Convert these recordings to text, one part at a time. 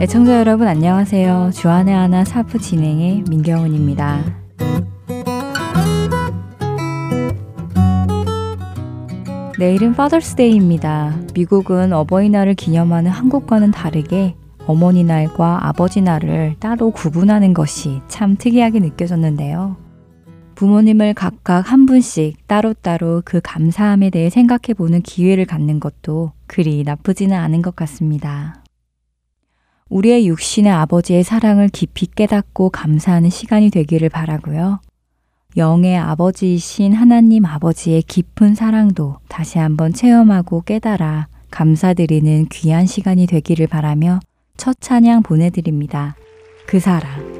애청자 여러분 안녕하세요. 주안의 하나 사부 진행의 민경훈입니다. 내일은 파더스데이입니다. 미국은 어버이날을 기념하는 한국과는 다르게 어머니 날과 아버지 날을 따로 구분하는 것이 참 특이하게 느껴졌는데요. 부모님을 각각 한 분씩 따로따로 그 감사함에 대해 생각해 보는 기회를 갖는 것도 그리 나쁘지는 않은 것 같습니다. 우리의 육신의 아버지의 사랑을 깊이 깨닫고 감사하는 시간이 되기를 바라고요. 영의 아버지이신 하나님 아버지의 깊은 사랑도 다시 한번 체험하고 깨달아 감사드리는 귀한 시간이 되기를 바라며 첫 찬양 보내드립니다. 그 사랑.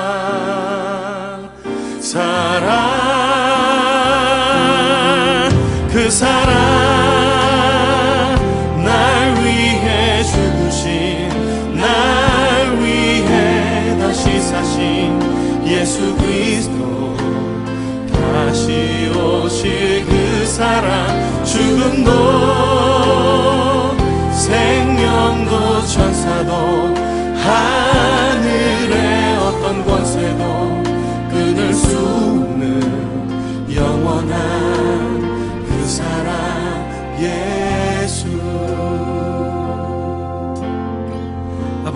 그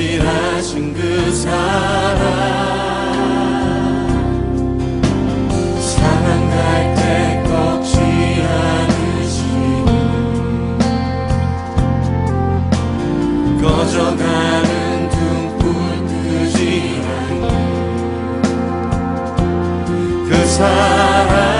성실하신 그 사랑. 사랑 갈때 꺾지 않으신 꺼져가는 등불 끄지 않는 그 사랑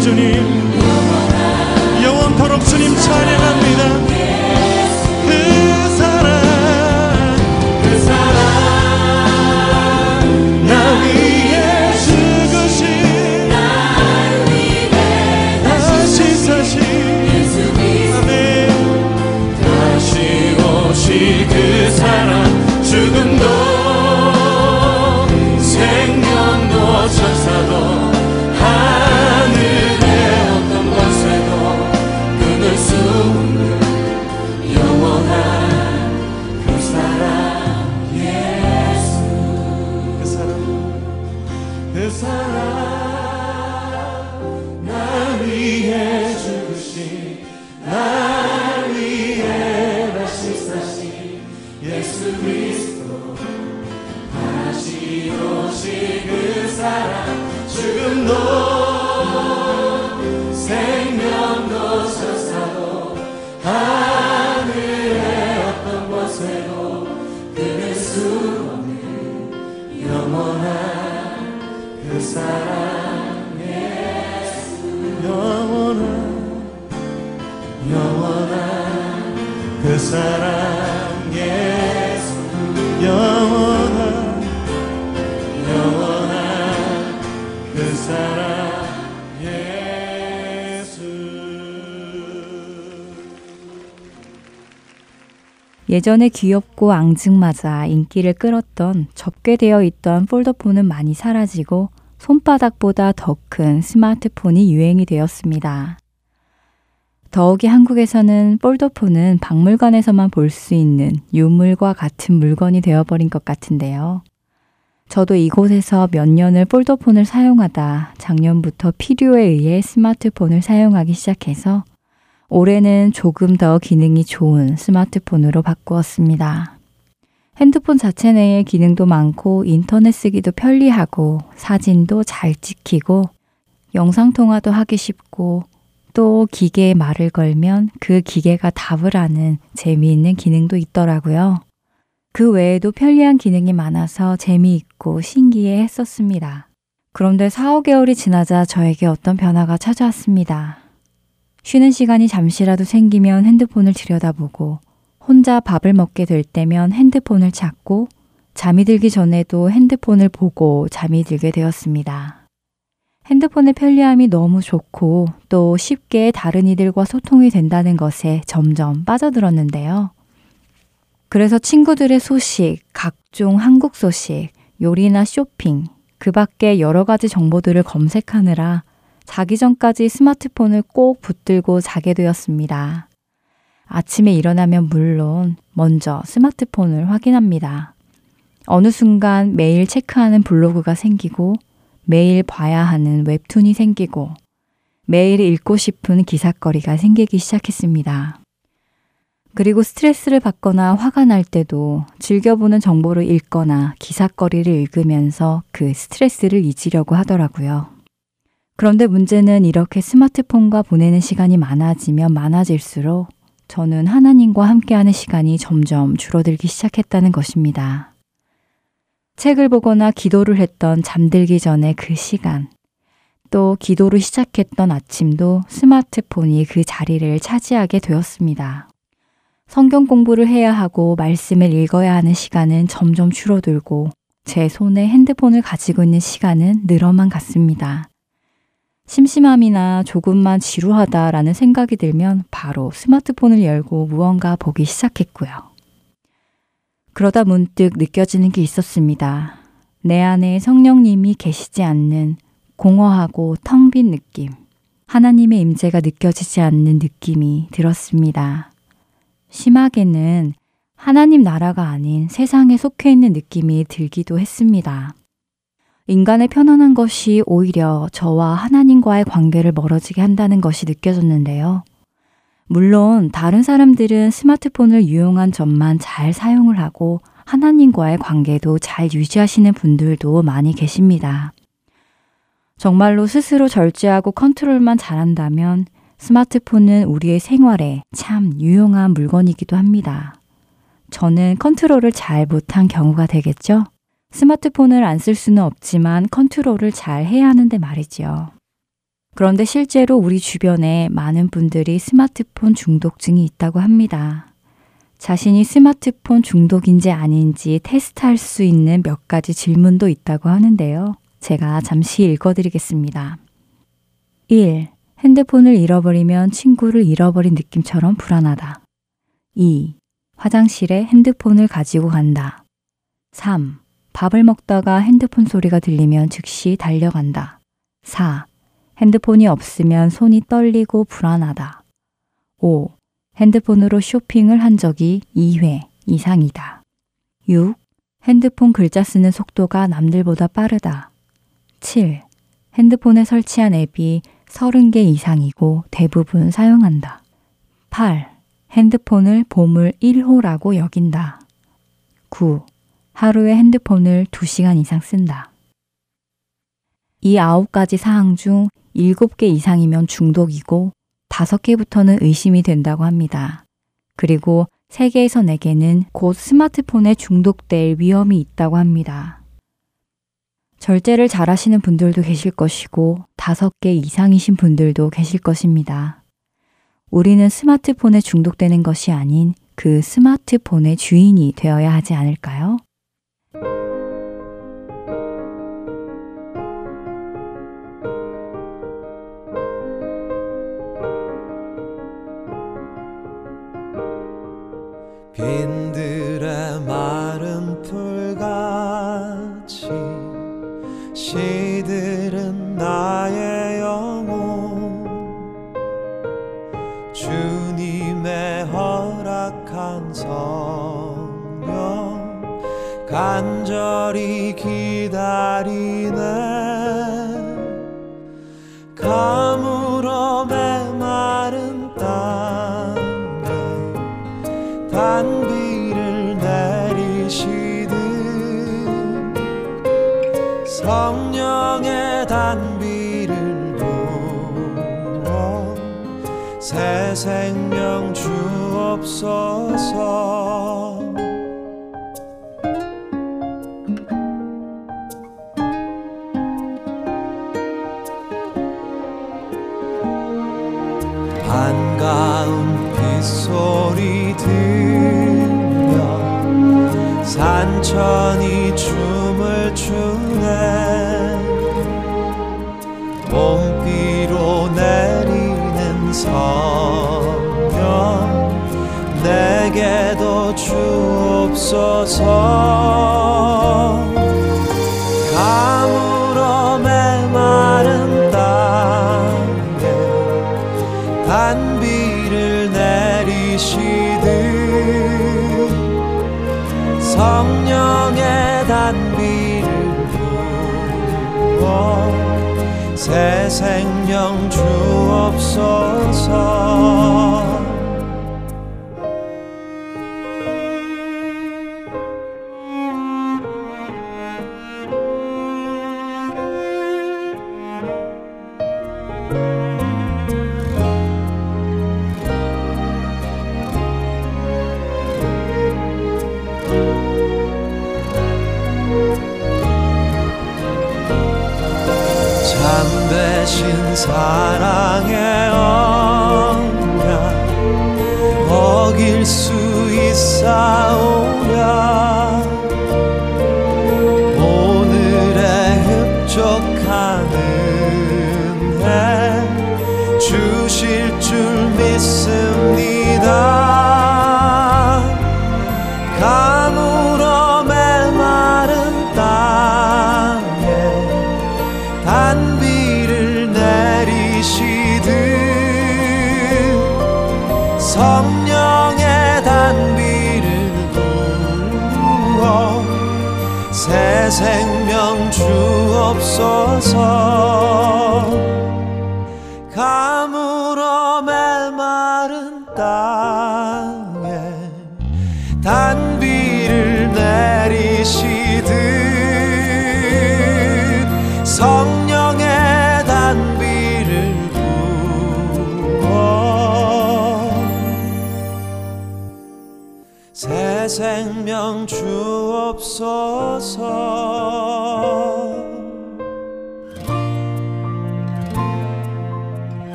주님 예전에 귀엽고 앙증맞아 인기를 끌었던 접게되어 있던 폴더폰은 많이 사라지고 손바닥보다 더 큰 스마트폰이 유행이 되었습니다. 더욱이 한국에서는 폴더폰은 박물관에서만 볼 수 있는 유물과 같은 물건이 되어버린 것 같은데요. 저도 이곳에서 몇 년을 폴더폰을 사용하다 작년부터 필요에 의해 스마트폰을 사용하기 시작해서 올해는 조금 더 기능이 좋은 스마트폰으로 바꾸었습니다. 핸드폰 자체 내에 기능도 많고 인터넷 쓰기도 편리하고 사진도 잘 찍히고 영상통화도 하기 쉽고 또 기계에 말을 걸면 그 기계가 답을 하는 재미있는 기능도 있더라고요. 그 외에도 편리한 기능이 많아서 재미있고 신기해 했었습니다. 그런데 4, 5개월이 지나자 저에게 어떤 변화가 찾아왔습니다. 쉬는 시간이 잠시라도 생기면 핸드폰을 들여다보고 혼자 밥을 먹게 될 때면 핸드폰을 찾고 잠이 들기 전에도 핸드폰을 보고 잠이 들게 되었습니다. 핸드폰의 편리함이 너무 좋고 또 쉽게 다른 이들과 소통이 된다는 것에 점점 빠져들었는데요. 그래서 친구들의 소식, 각종 한국 소식, 요리나 쇼핑, 그 밖에 여러 가지 정보들을 검색하느라 자기 전까지 스마트폰을 꼭 붙들고 자게 되었습니다. 아침에 일어나면 물론 먼저 스마트폰을 확인합니다. 어느 순간 매일 체크하는 블로그가 생기고 매일 봐야 하는 웹툰이 생기고 매일 읽고 싶은 기사거리가 생기기 시작했습니다. 그리고 스트레스를 받거나 화가 날 때도 즐겨보는 정보를 읽거나 기사거리를 읽으면서 그 스트레스를 잊으려고 하더라고요. 그런데 문제는 이렇게 스마트폰과 보내는 시간이 많아지면 많아질수록 저는 하나님과 함께하는 시간이 점점 줄어들기 시작했다는 것입니다. 책을 보거나 기도를 했던 잠들기 전에 그 시간, 또 기도를 시작했던 아침도 스마트폰이 그 자리를 차지하게 되었습니다. 성경 공부를 해야 하고 말씀을 읽어야 하는 시간은 점점 줄어들고 제 손에 핸드폰을 가지고 있는 시간은 늘어만 갔습니다. 심심함이나 조금만 지루하다라는 생각이 들면 바로 스마트폰을 열고 무언가 보기 시작했고요. 그러다 문득 느껴지는 게 있었습니다. 내 안에 성령님이 계시지 않는 공허하고 텅 빈 느낌. 하나님의 임재가 느껴지지 않는 느낌이 들었습니다. 심하게는 하나님 나라가 아닌 세상에 속해 있는 느낌이 들기도 했습니다. 인간의 편안한 것이 오히려 저와 하나님과의 관계를 멀어지게 한다는 것이 느껴졌는데요. 물론 다른 사람들은 스마트폰을 유용한 점만 잘 사용을 하고 하나님과의 관계도 잘 유지하시는 분들도 많이 계십니다. 정말로 스스로 절제하고 컨트롤만 잘한다면 스마트폰은 우리의 생활에 참 유용한 물건이기도 합니다. 저는 컨트롤을 잘 못한 경우가 되겠죠? 스마트폰을 안 쓸 수는 없지만 컨트롤을 잘 해야 하는데 말이지요. 그런데 실제로 우리 주변에 많은 분들이 스마트폰 중독증이 있다고 합니다. 자신이 스마트폰 중독인지 아닌지 테스트할 수 있는 몇 가지 질문도 있다고 하는데요. 제가 잠시 읽어드리겠습니다. 1. 핸드폰을 잃어버리면 친구를 잃어버린 느낌처럼 불안하다. 2. 화장실에 핸드폰을 가지고 간다. 3. 밥을 먹다가 핸드폰 소리가 들리면 즉시 달려간다. 4. 핸드폰이 없으면 손이 떨리고 불안하다. 5. 핸드폰으로 쇼핑을 한 적이 2회 이상이다. 6. 핸드폰 글자 쓰는 속도가 남들보다 빠르다. 7. 핸드폰에 설치한 앱이 30개 이상이고 대부분 사용한다. 8. 핸드폰을 보물 1호라고 여긴다. 9. 하루에 핸드폰을 2시간 이상 쓴다. 이 9가지 사항 중 7개 이상이면 중독이고 5개부터는 의심이 된다고 합니다. 그리고 3개에서 4개는 곧 스마트폰에 중독될 위험이 있다고 합니다. 절제를 잘 하시는 분들도 계실 것이고 5개 이상이신 분들도 계실 것입니다. 우리는 스마트폰에 중독되는 것이 아닌 그 스마트폰의 주인이 되어야 하지 않을까요? 주 주옵소서 가물어 메마른 땅에 단비를 내리시듯 성령의 단비를 부어 새 생명 주옵소서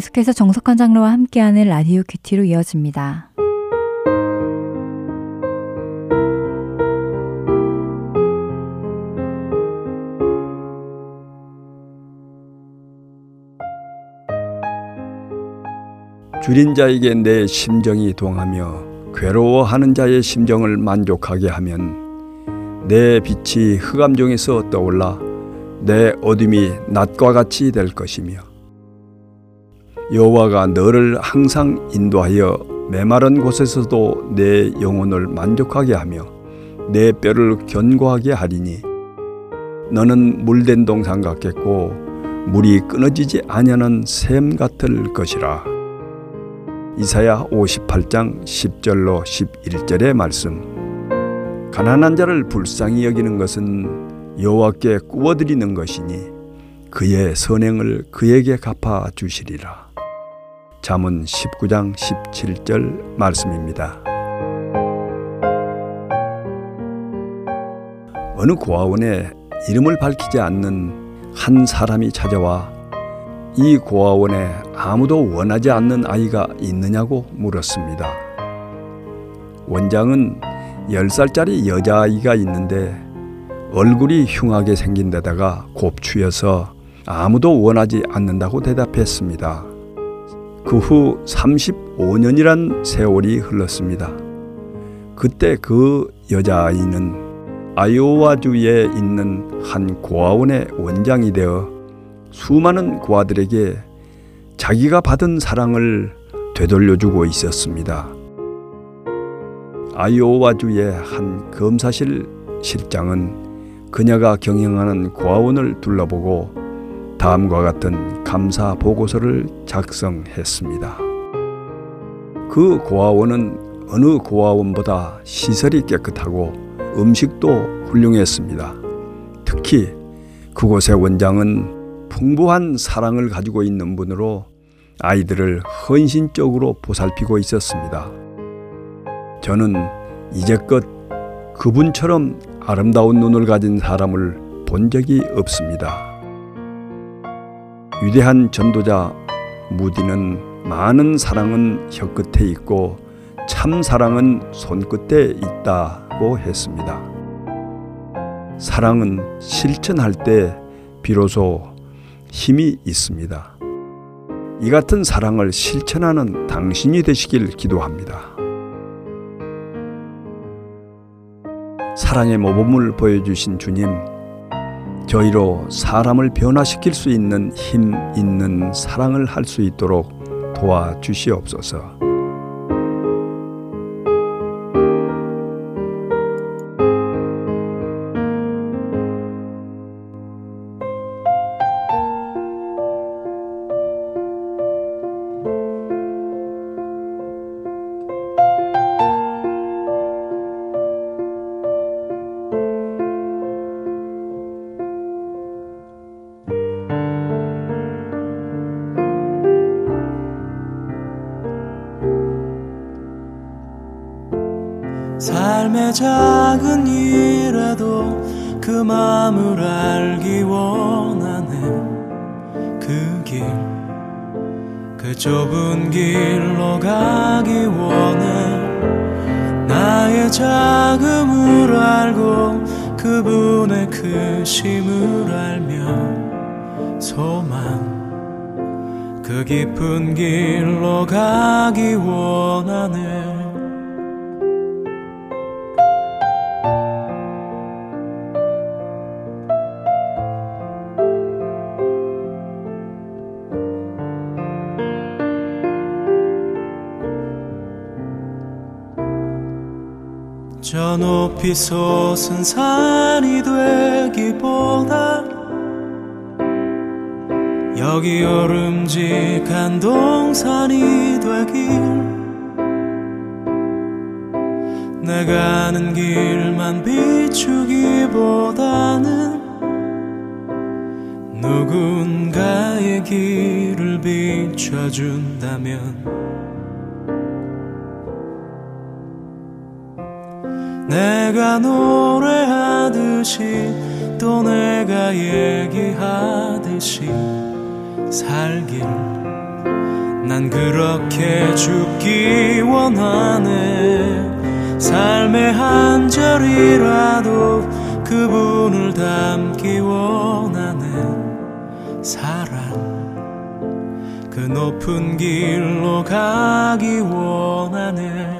계속해서 정석한 장르와 함께하는 라디오 큐티로 이어집니다. 줄인 자에게 내 심정이 동하며 괴로워하는 자의 심정을 만족하게 하면 내 빛이 흑암종에서 떠올라 내 어둠이 낮과 같이 될 것이며 여호와가 너를 항상 인도하여 메마른 곳에서도 내 영혼을 만족하게 하며 내 뼈를 견고하게 하리니 너는 물된 동산 같겠고 물이 끊어지지 아니하는 샘 같을 것이라. 이사야 58장 10절로 11절의 말씀. 가난한 자를 불쌍히 여기는 것은 여호와께 꾸어드리는 것이니 그의 선행을 그에게 갚아 주시리라. 잠언 19장 17절 말씀입니다. 어느 고아원에 이름을 밝히지 않는 한 사람이 찾아와 이 고아원에 아무도 원하지 않는 아이가 있느냐고 물었습니다. 원장은 10살짜리 여자아이가 있는데 얼굴이 흉하게 생긴 데다가 곱추여서 아무도 원하지 않는다고 대답했습니다. 그 후 35년이란 세월이 흘렀습니다. 그때 그 여자아이는 아이오와주에 있는 한 고아원의 원장이 되어 수많은 고아들에게 자기가 받은 사랑을 되돌려주고 있었습니다. 아이오와주의 한 검사실 실장은 그녀가 경영하는 고아원을 둘러보고 다음과 같은 감사 보고서를 작성했습니다. 그 고아원은 어느 고아원보다 시설이 깨끗하고 음식도 훌륭했습니다. 특히 그곳의 원장은 풍부한 사랑을 가지고 있는 분으로 아이들을 헌신적으로 보살피고 있었습니다. 저는 이제껏 그분처럼 아름다운 눈을 가진 사람을 본 적이 없습니다. 위대한 전도자 무디는 많은 사랑은 혀끝에 있고 참 사랑은 손끝에 있다고 했습니다. 사랑은 실천할 때 비로소 힘이 있습니다. 이 같은 사랑을 실천하는 당신이 되시길 기도합니다. 사랑의 모범을 보여주신 주님, 저희로 사람을 변화시킬 수 있는 힘 있는 사랑을 할 수 있도록 도와주시옵소서. 솟은 산 삶의 한 절이라도 그분을 담기 원하네 사랑. 그 높은 길로 가기 원하네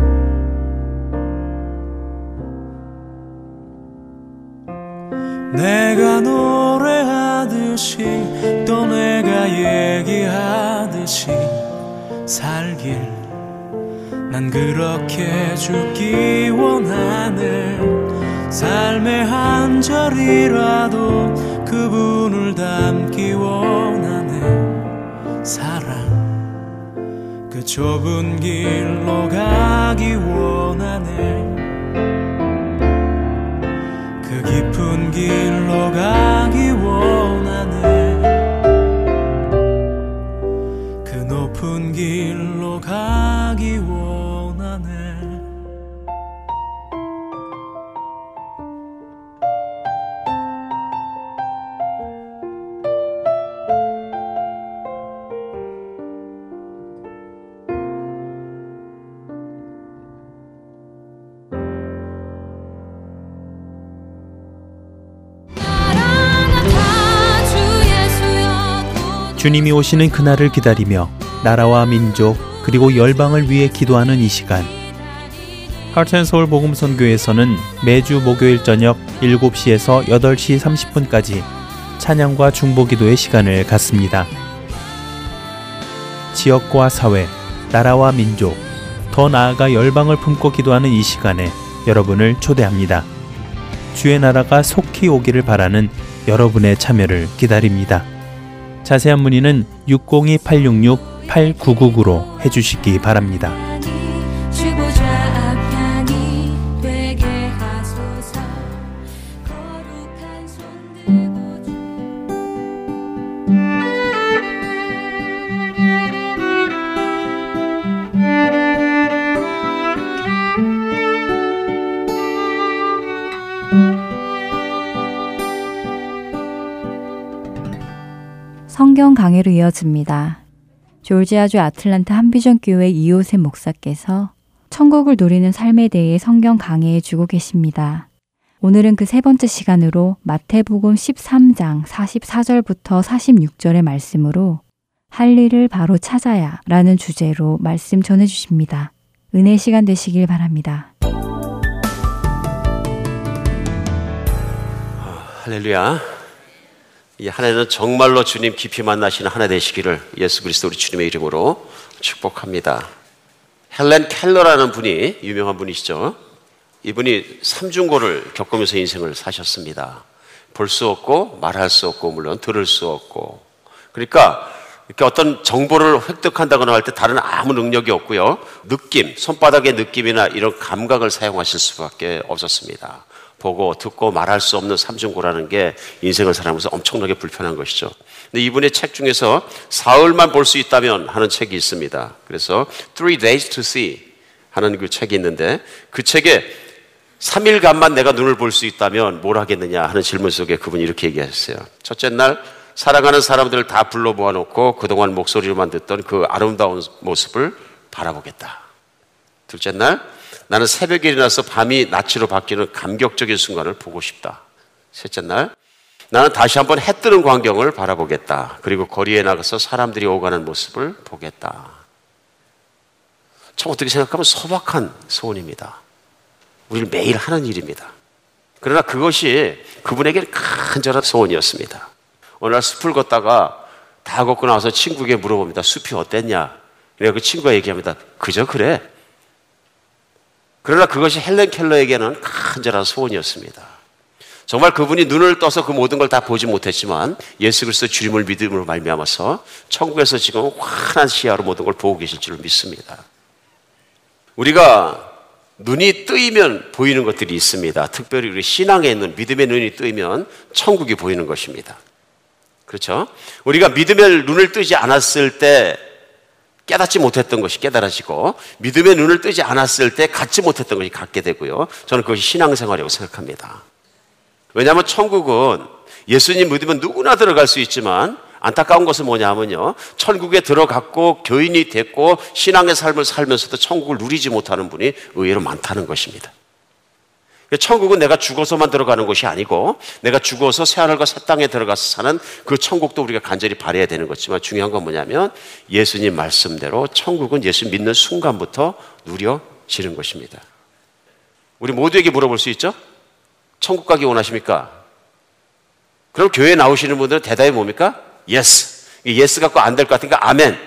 노래하듯이 또 내가 얘기하듯이 살길. 난 그렇게 죽기 원하네. 삶의 한 절이라도 그분을 닮기 원하네. 사랑 그 좁은 길로 가기 원하네 주님이 오시는 그날을 기다리며 나라와 민족 그리고 열방을 위해 기도하는 이 시간 하트앤서울 복음선교에서는 매주 목요일 저녁 7시에서 8시 30분까지 찬양과 중보기도의 시간을 갖습니다. 지역과 사회, 나라와 민족, 더 나아가 열방을 품고 기도하는 이 시간에 여러분을 초대합니다. 주의 나라가 속히 오기를 바라는 여러분의 참여를 기다립니다. 자세한 문의는 602-866-8999로 해주시기 바랍니다. 강해로 이어집니다. 졸지아주 아틀란타 한비전 교회 이호셉 목사께서 천국을 누리는 삶에 대해 성경 강해해 주고 계십니다. 오늘은 그 세 번째 시간으로 마태복음 13장 44절부터 46절의 말씀으로 할 일을 바로 찾아야 라는 주제로 말씀 전해 주십니다. 은혜 시간 되시길 바랍니다. 할렐루야. 이한 해는 정말로 주님 깊이 만나시는 한 해 되시기를 예수 그리스도 우리 주님의 이름으로 축복합니다. 헬렌 켈러라는 분이 유명한 분이시죠. 이분이 삼중고를 겪으면서 인생을 사셨습니다. 볼 수 없고 말할 수 없고 물론 들을 수 없고 그러니까 이렇게 어떤 정보를 획득한다거나 할 때 다른 아무 능력이 없고요. 느낌, 손바닥의 느낌이나 이런 감각을 사용하실 수밖에 없었습니다. 보고 듣고 말할 수 없는 삼중고라는 게 인생을 살아가면서 엄청나게 불편한 것이죠. 근데 이분의 책 중에서 사흘만 볼 수 있다면 하는 책이 있습니다. 그래서 Three Days to See 하는 그 책이 있는데 그 책에 3일간만 내가 눈을 볼 수 있다면 뭘 하겠느냐 하는 질문 속에 그분이 이렇게 얘기하셨어요. 첫째 날 사랑하는 사람들을 다 불러 모아놓고 그동안 목소리로만 듣던 그 아름다운 모습을 바라보겠다. 둘째 날 나는 새벽에 일어나서 밤이 낮으로 바뀌는 감격적인 순간을 보고 싶다. 셋째 날 나는 다시 한번 해 뜨는 광경을 바라보겠다. 그리고 거리에 나가서 사람들이 오가는 모습을 보겠다. 참 어떻게 생각하면 소박한 소원입니다. 우리를 매일 하는 일입니다. 그러나 그것이 그분에게는 간절한 소원이었습니다. 어느 날 숲을 걷다가 다 걷고 나서 친구에게 물어봅니다. 숲이 어땠냐? 그래서 그 친구가 얘기합니다. 그저 그래. 그러나 그것이 헬렌 켈러에게는 간절한 소원이었습니다. 정말 그분이 눈을 떠서 그 모든 걸 다 보지 못했지만 예수 그리스도 주님을 믿음으로 말미암아서 천국에서 지금 환한 시야로 모든 걸 보고 계실 줄 믿습니다. 우리가 눈이 뜨이면 보이는 것들이 있습니다. 특별히 우리 신앙에 있는 믿음의 눈이 뜨이면 천국이 보이는 것입니다. 그렇죠? 우리가 믿음의 눈을 뜨지 않았을 때 깨닫지 못했던 것이 깨달아지고 믿음의 눈을 뜨지 않았을 때 갖지 못했던 것이 갖게 되고요. 저는 그것이 신앙생활이라고 생각합니다. 왜냐하면 천국은 예수님 믿으면 누구나 들어갈 수 있지만 안타까운 것은 뭐냐면요. 천국에 들어갔고 교인이 됐고 신앙의 삶을 살면서도 천국을 누리지 못하는 분이 의외로 많다는 것입니다. 천국은 내가 죽어서만 들어가는 곳이 아니고 내가 죽어서 새하늘과 새 땅에 들어가서 사는 그 천국도 우리가 간절히 바래야 되는 거지만 중요한 건 뭐냐면 예수님 말씀대로 천국은 예수 믿는 순간부터 누려지는 것입니다. 우리 모두에게 물어볼 수 있죠? 천국 가기 원하십니까? 그럼 교회에 나오시는 분들은 대답이 뭡니까? Yes. Yes 갖고 안 될 것 같으니까 아멘.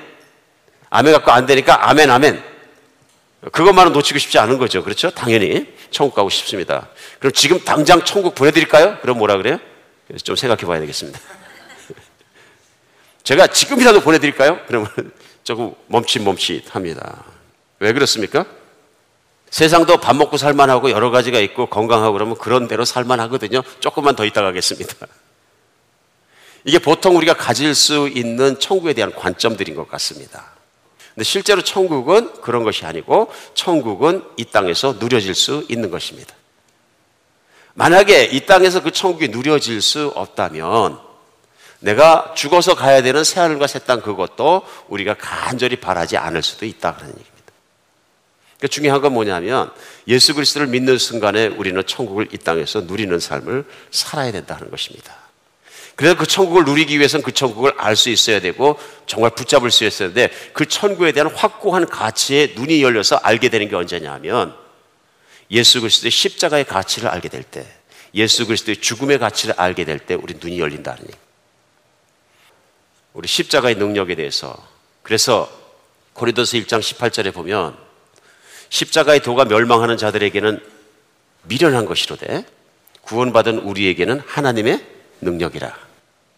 아멘 갖고 안 되니까 아멘, 아멘. 그것만은 놓치고 싶지 않은 거죠. 그렇죠? 당연히 천국 가고 싶습니다. 그럼 지금 당장 천국 보내드릴까요? 그럼 뭐라 그래요? 좀 생각해 봐야 되겠습니다. 제가 지금이라도 보내드릴까요? 그러면 조금 멈칫멈칫 합니다. 왜 그렇습니까? 세상도 밥 먹고 살만하고 여러 가지가 있고 건강하고 그러면 그런 대로 살만하거든요. 조금만 더 있다 가겠습니다. 이게 보통 우리가 가질 수 있는 천국에 대한 관점들인 것 같습니다. 근데 실제로 천국은 그런 것이 아니고 천국은 이 땅에서 누려질 수 있는 것입니다. 만약에 이 땅에서 그 천국이 누려질 수 없다면 내가 죽어서 가야 되는 새하늘과 새 땅 그것도 우리가 간절히 바라지 않을 수도 있다 그런 얘기입니다. 그러니까 중요한 건 뭐냐면 예수 그리스도를 믿는 순간에 우리는 천국을 이 땅에서 누리는 삶을 살아야 된다는 것입니다. 그래서 그 천국을 누리기 위해서는 그 천국을 알 수 있어야 되고 정말 붙잡을 수 있어야 되는데 그 천국에 대한 확고한 가치에 눈이 열려서 알게 되는 게 언제냐면 예수 그리스도의 십자가의 가치를 알게 될 때, 예수 그리스도의 죽음의 가치를 알게 될 때 우리 눈이 열린다는 얘기. 우리 십자가의 능력에 대해서 그래서 고린도서 1장 18절에 보면 십자가의 도가 멸망하는 자들에게는 미련한 것이로되 구원받은 우리에게는 하나님의 능력이라.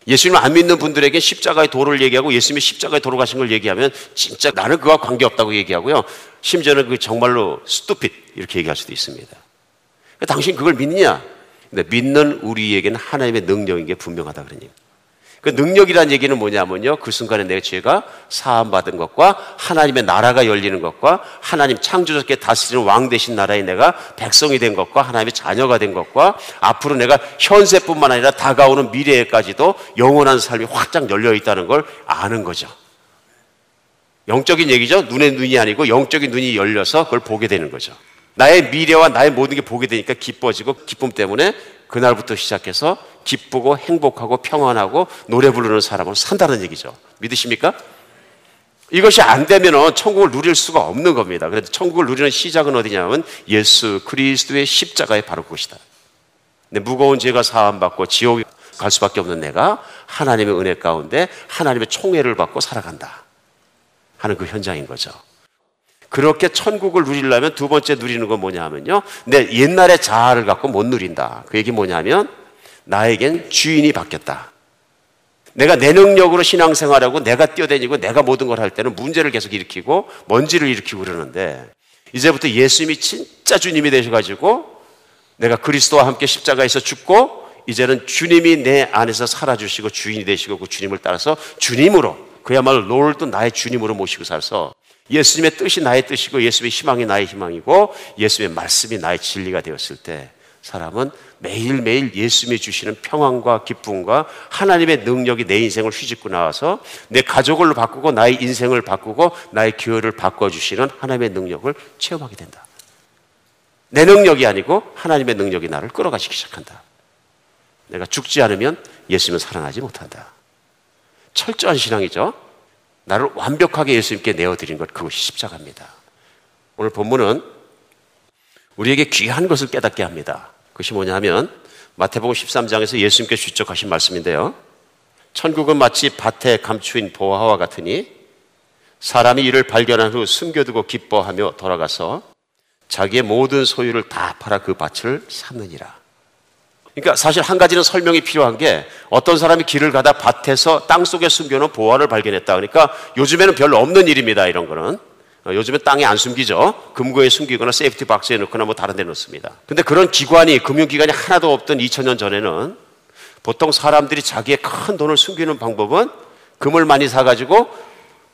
예수님을 안 믿는 분들에게 십자가의 도를 얘기하고 예수님이 십자가의 도로 가신 걸 얘기하면 진짜 나는 그와 관계없다고 얘기하고요. 심지어는 그 정말로 스투핏 이렇게 얘기할 수도 있습니다. 당신 그걸 믿느냐? 근데 믿는 우리에게는 하나님의 능력인 게 분명하다 그러니. 그 능력이란 얘기는 뭐냐면요. 그 순간에 내 죄가 사함받은 것과 하나님의 나라가 열리는 것과 하나님 창조자께 다스리는 왕 대신 나라의 내가 백성이 된 것과 하나님의 자녀가 된 것과 앞으로 내가 현세뿐만 아니라 다가오는 미래에까지도 영원한 삶이 확장 열려 있다는 걸 아는 거죠. 영적인 얘기죠. 눈의 눈이 아니고 영적인 눈이 열려서 그걸 보게 되는 거죠. 나의 미래와 나의 모든 게 보게 되니까 기뻐지고 기쁨 때문에 그날부터 시작해서 기쁘고 행복하고 평안하고 노래 부르는 사람으로 산다는 얘기죠. 믿으십니까? 이것이 안 되면 천국을 누릴 수가 없는 겁니다. 그래서 천국을 누리는 시작은 어디냐면 예수 그리스도의 십자가에 바로 그것이다. 근데 무거운 죄가 사함받고 지옥에 갈 수밖에 없는 내가 하나님의 은혜 가운데 하나님의 총애를 받고 살아간다. 하는 그 현장인 거죠. 그렇게 천국을 누리려면 두 번째 누리는 건 뭐냐 하면요. 내 옛날의 자아를 갖고 못 누린다. 그 얘기 뭐냐면 나에겐 주인이 바뀌었다. 내가 내 능력으로 신앙생활하고 내가 뛰어다니고 내가 모든 걸 할 때는 문제를 계속 일으키고 먼지를 일으키고 그러는데 이제부터 예수님이 진짜 주님이 되셔가지고 내가 그리스도와 함께 십자가에서 죽고 이제는 주님이 내 안에서 살아주시고 주인이 되시고 그 주님을 따라서 주님으로 그야말로 롤도 나의 주님으로 모시고 살아서 예수님의 뜻이 나의 뜻이고 예수님의 희망이 나의 희망이고 예수님의 말씀이 나의 진리가 되었을 때 사람은 매일매일 예수님이 주시는 평안과 기쁨과 하나님의 능력이 내 인생을 휘짓고 나와서 내 가족을 바꾸고 나의 인생을 바꾸고 나의 기회를 바꿔주시는 하나님의 능력을 체험하게 된다. 내 능력이 아니고 하나님의 능력이 나를 끌어가시기 시작한다. 내가 죽지 않으면 예수님은 살아나지 못한다. 철저한 신앙이죠. 나를 완벽하게 예수님께 내어드린 것, 그것이 십자가입니다. 오늘 본문은 우리에게 귀한 것을 깨닫게 합니다. 그것이 뭐냐면 마태복음 13장에서 예수님께 주적하신 말씀인데요. 천국은 마치 밭에 감추인 보화와 같으니 사람이 이를 발견한 후 숨겨두고 기뻐하며 돌아가서 자기의 모든 소유를 다 팔아 그 밭을 샀느니라. 그러니까 사실 한 가지는 설명이 필요한 게 어떤 사람이 길을 가다 밭에서 땅 속에 숨겨놓은 보화를 발견했다. 그러니까 요즘에는 별로 없는 일입니다. 이런 거는. 어, 요즘에 땅에 안 숨기죠. 금고에 숨기거나 safety box에 넣거나 뭐 다른 데 넣습니다. 근데 그런 기관이, 금융기관이 하나도 없던 2000년 전에는 보통 사람들이 자기의 큰 돈을 숨기는 방법은 금을 많이 사가지고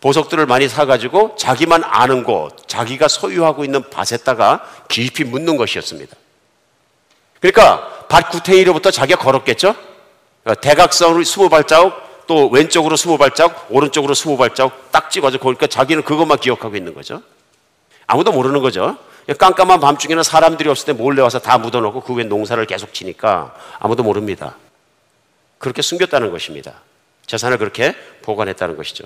보석들을 많이 사가지고 자기만 아는 곳, 자기가 소유하고 있는 밭에다가 깊이 묻는 것이었습니다. 그러니까 밭 구탱이로부터 자기가 걸었겠죠? 그러니까 대각선으로 스무 발자국, 또 왼쪽으로 스무 발자국, 오른쪽으로 스무 발자국 딱 찍어서 그러니까 자기는 그것만 기억하고 있는 거죠. 아무도 모르는 거죠. 깜깜한 밤중에는 사람들이 없을 때 몰래 와서 다 묻어놓고 그 위에 농사를 계속 지니까 아무도 모릅니다. 그렇게 숨겼다는 것입니다. 재산을 그렇게 보관했다는 것이죠.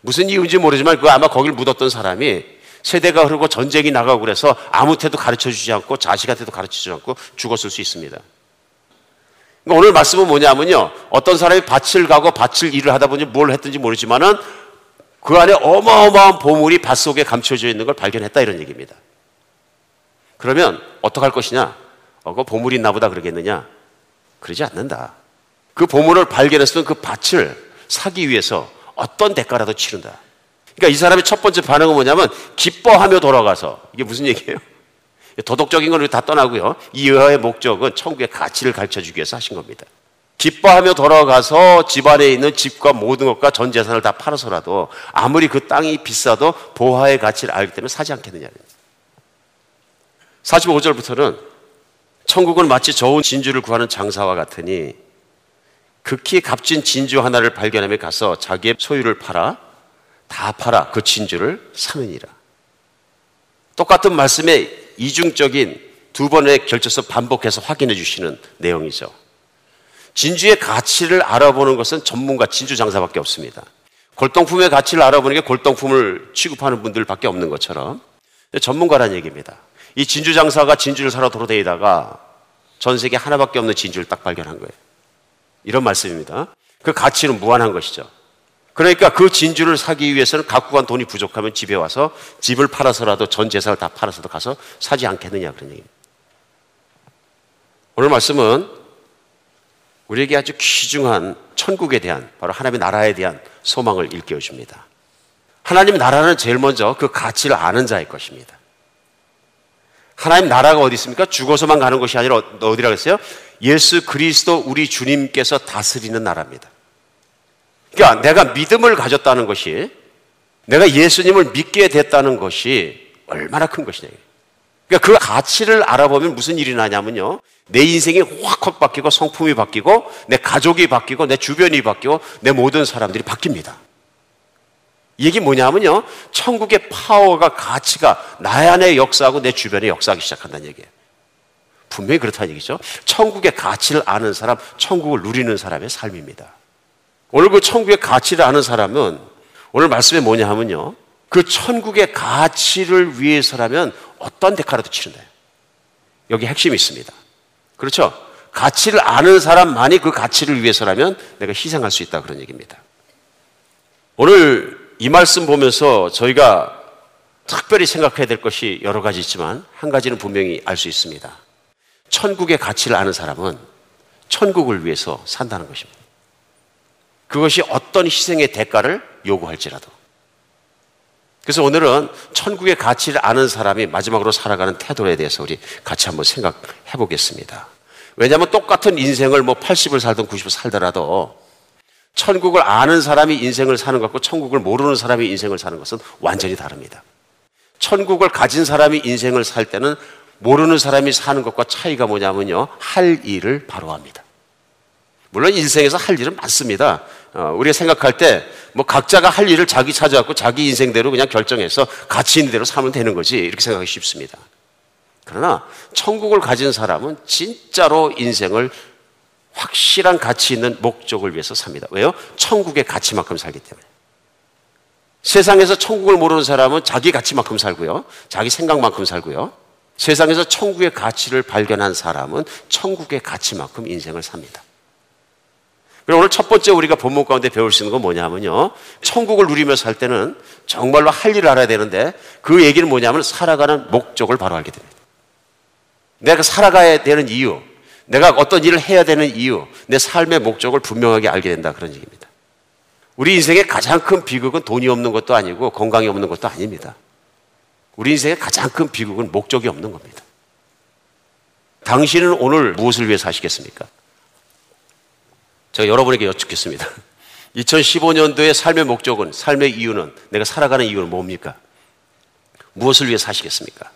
무슨 이유인지 모르지만 그 아마 거길 묻었던 사람이 세대가 흐르고 전쟁이 나가고 그래서 아무한테도 가르쳐 주지 않고 자식한테도 가르쳐 주지 않고 죽었을 수 있습니다. 그러니까 오늘 말씀은 뭐냐면요. 어떤 사람이 밭을 가고 밭을 일을 하다 보니 뭘 했든지 모르지만은 그 안에 어마어마한 보물이 밭 속에 감춰져 있는 걸 발견했다 이런 얘기입니다. 그러면 어떡할 것이냐? 어, 그 보물이 있나 보다 그러겠느냐? 그러지 않는다. 그 보물을 발견했으면 그 밭을 사기 위해서 어떤 대가라도 치른다. 그러니까 이 사람의 첫 번째 반응은 뭐냐면 기뻐하며 돌아가서 이게 무슨 얘기예요? 도덕적인 걸 다 떠나고요. 이 의화의 목적은 천국의 가치를 가르쳐 주기 위해서 하신 겁니다. 기뻐하며 돌아가서 집안에 있는 집과 모든 것과 전 재산을 다 팔아서라도 아무리 그 땅이 비싸도 보화의 가치를 알기 때문에 사지 않겠느냐. 45절부터는 천국은 마치 좋은 진주를 구하는 장사와 같으니 극히 값진 진주 하나를 발견하며 가서 자기의 소유를 팔아 다 팔아 그 진주를 사느니라. 똑같은 말씀에 이중적인 두 번의 결쳐서 반복해서 확인해 주시는 내용이죠. 진주의 가치를 알아보는 것은 전문가 진주 장사밖에 없습니다. 골동품의 가치를 알아보는 게 골동품을 취급하는 분들밖에 없는 것처럼 전문가란 얘기입니다. 이 진주 장사가 진주를 사러 돌아다니다가 전 세계 하나밖에 없는 진주를 딱 발견한 거예요. 이런 말씀입니다. 그 가치는 무한한 것이죠. 그러니까 그 진주를 사기 위해서는 갖고 간 돈이 부족하면 집에 와서 집을 팔아서라도 전 재산을 다 팔아서도 가서 사지 않겠느냐 그런 얘기입니다. 오늘 말씀은 우리에게 아주 귀중한 천국에 대한 바로 하나님의 나라에 대한 소망을 일깨워 줍니다. 하나님 나라는 제일 먼저 그 가치를 아는 자의 것입니다. 하나님 나라가 어디 있습니까? 죽어서만 가는 것이 아니라 어디라고 했어요? 예수 그리스도 우리 주님께서 다스리는 나라입니다. 그러니까 내가 믿음을 가졌다는 것이 내가 예수님을 믿게 됐다는 것이 얼마나 큰 것이냐. 그러니까 그 가치를 알아보면 무슨 일이 나냐면요. 내 인생이 확확 바뀌고 성품이 바뀌고 내 가족이 바뀌고 내 주변이 바뀌고 내 모든 사람들이 바뀝니다. 이게 뭐냐면요. 천국의 파워가 가치가 나의 안에 역사하고 내 주변에 역사하기 시작한다는 얘기예요. 분명히 그렇다는 얘기죠. 천국의 가치를 아는 사람, 천국을 누리는 사람의 삶입니다. 오늘 그 천국의 가치를 아는 사람은 오늘 말씀에 뭐냐 하면요. 그 천국의 가치를 위해서라면 어떤 대가라도 치른다. 여기 핵심이 있습니다. 그렇죠? 가치를 아는 사람만이 그 가치를 위해서라면 내가 희생할 수 있다 그런 얘기입니다. 오늘 이 말씀 보면서 저희가 특별히 생각해야 될 것이 여러 가지 있지만 한 가지는 분명히 알 수 있습니다. 천국의 가치를 아는 사람은 천국을 위해서 산다는 것입니다. 그것이 어떤 희생의 대가를 요구할지라도. 그래서 오늘은 천국의 가치를 아는 사람이 마지막으로 살아가는 태도에 대해서 우리 같이 한번 생각해 보겠습니다. 왜냐하면 똑같은 인생을 뭐 80을 살든 90을 살더라도 천국을 아는 사람이 인생을 사는 것과 천국을 모르는 사람이 인생을 사는 것은 완전히 다릅니다. 천국을 가진 사람이 인생을 살 때는 모르는 사람이 사는 것과 차이가 뭐냐면요. 할 일을 바로 합니다. 물론 인생에서 할 일은 많습니다. 어, 우리가 생각할 때 뭐 각자가 할 일을 자기 찾아갖고 자기 인생대로 그냥 결정해서 가치 있는 대로 살면 되는 거지 이렇게 생각하기 쉽습니다. 그러나 천국을 가진 사람은 진짜로 인생을 확실한 가치 있는 목적을 위해서 삽니다. 왜요? 천국의 가치만큼 살기 때문에. 세상에서 천국을 모르는 사람은 자기 가치만큼 살고요. 자기 생각만큼 살고요. 세상에서 천국의 가치를 발견한 사람은 천국의 가치만큼 인생을 삽니다. 그리고 오늘 첫 번째 우리가 본문 가운데 배울 수 있는 건 뭐냐면요. 천국을 누리며 살 때는 정말로 할 일을 알아야 되는데 그 얘기는 뭐냐면 살아가는 목적을 바로 알게 됩니다. 내가 살아가야 되는 이유, 내가 어떤 일을 해야 되는 이유, 내 삶의 목적을 분명하게 알게 된다. 그런 얘기입니다. 우리 인생의 가장 큰 비극은 돈이 없는 것도 아니고 건강이 없는 것도 아닙니다. 우리 인생의 가장 큰 비극은 목적이 없는 겁니다. 당신은 오늘 무엇을 위해 사시겠습니까? 제가 여러분에게 여쭙겠습니다. 2015년도의 삶의 목적은, 삶의 이유는, 내가 살아가는 이유는 뭡니까? 무엇을 위해 사시겠습니까?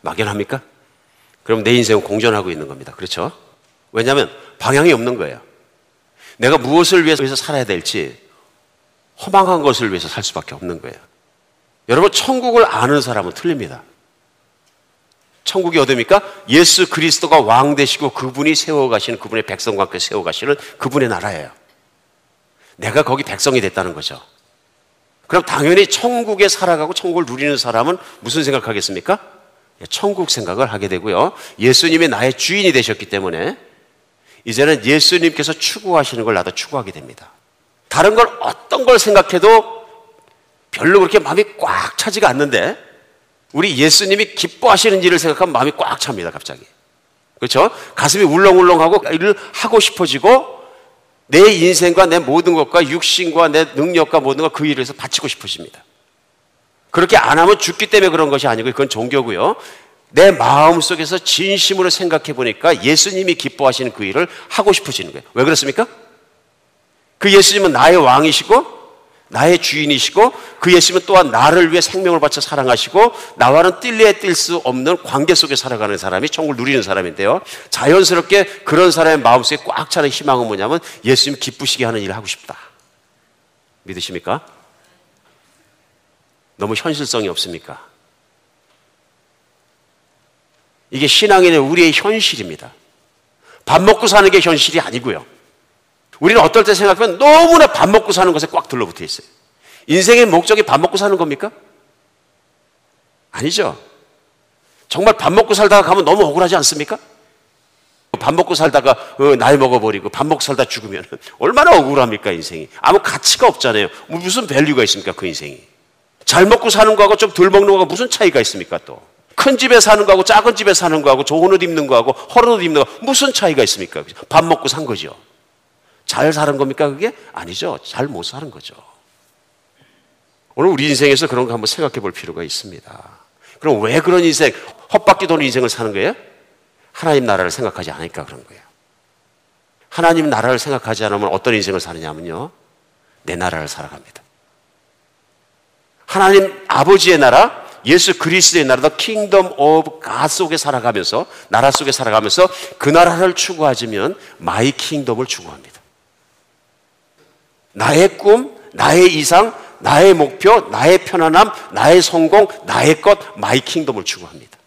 막연합니까? 그럼 내 인생은 공전하고 있는 겁니다. 그렇죠? 왜냐하면 방향이 없는 거예요. 내가 무엇을 위해서 살아야 될지 허망한 것을 위해서 살 수밖에 없는 거예요. 여러분, 천국을 아는 사람은 틀립니다. 천국이 어디입니까? 예수 그리스도가 왕 되시고 그분이 세워가시는 그분의 백성과 함께 세워가시는 그분의 나라예요. 내가 거기 백성이 됐다는 거죠. 그럼 당연히 천국에 살아가고 천국을 누리는 사람은 무슨 생각하겠습니까? 천국 생각을 하게 되고요. 예수님이 나의 주인이 되셨기 때문에 이제는 예수님께서 추구하시는 걸 나도 추구하게 됩니다. 다른 걸 어떤 걸 생각해도 별로 그렇게 마음이 꽉 차지가 않는데 우리 예수님이 기뻐하시는 일을 생각하면 마음이 꽉 찹니다, 갑자기. 그렇죠? 가슴이 울렁울렁하고 일을 하고 싶어지고 내 인생과 내 모든 것과 육신과 내 능력과 모든 것 그 일을 해서 바치고 싶어집니다. 그렇게 안 하면 죽기 때문에 그런 것이 아니고 그건 종교고요. 내 마음 속에서 진심으로 생각해 보니까 예수님이 기뻐하시는 그 일을 하고 싶어지는 거예요. 왜 그렇습니까? 그 예수님은 나의 왕이시고 나의 주인이시고 그 예수님은 또한 나를 위해 생명을 바쳐 사랑하시고 나와는 뛸래야 뛸 수 없는 관계 속에 살아가는 사람이 천국을 누리는 사람인데요. 자연스럽게 그런 사람의 마음속에 꽉 차는 희망은 뭐냐면 예수님 기쁘시게 하는 일을 하고 싶다. 믿으십니까? 너무 현실성이 없습니까? 이게 신앙인의 우리의 현실입니다. 밥 먹고 사는 게 현실이 아니고요. 우리는 어떨 때 생각하면 너무나 밥 먹고 사는 것에 꽉 들러붙어 있어요. 인생의 목적이 밥 먹고 사는 겁니까? 아니죠. 정말 밥 먹고 살다가 가면 너무 억울하지 않습니까? 밥 먹고 살다가 어, 나이 먹어버리고 밥 먹고 살다 죽으면 얼마나 억울합니까 인생이 아무 가치가 없잖아요 무슨 value가 있습니까 그 인생이 잘 먹고 사는 거하고 좀 덜 먹는 거하고 무슨 차이가 있습니까 또 큰 집에 사는 거하고 작은 집에 사는 거하고 좋은 옷 입는 거하고 허른 옷 입는 거 무슨 차이가 있습니까 밥 먹고 산 거죠 잘 사는 겁니까 그게 아니죠 잘 못 사는 거죠 오늘 우리 인생에서 그런 거 한번 생각해 볼 필요가 있습니다 그럼 왜 그런 인생 헛바퀴 도는 인생을 사는 거예요? 하나님 나라를 생각하지 않으니까 그런 거예요. 하나님 나라를 생각하지 않으면 어떤 인생을 사느냐면요. 내 나라를 살아갑니다. 하나님 아버지의 나라, 예수 그리스도의 나라, the kingdom of God 속에 살아가면서 나라 속에 살아가면서 그 나라를 추구하지 않으면 my kingdom을 추구합니다. 나의 꿈, 나의 이상, 나의 목표, 나의 편안함, 나의 성공, 나의 것, my kingdom을 추구합니다.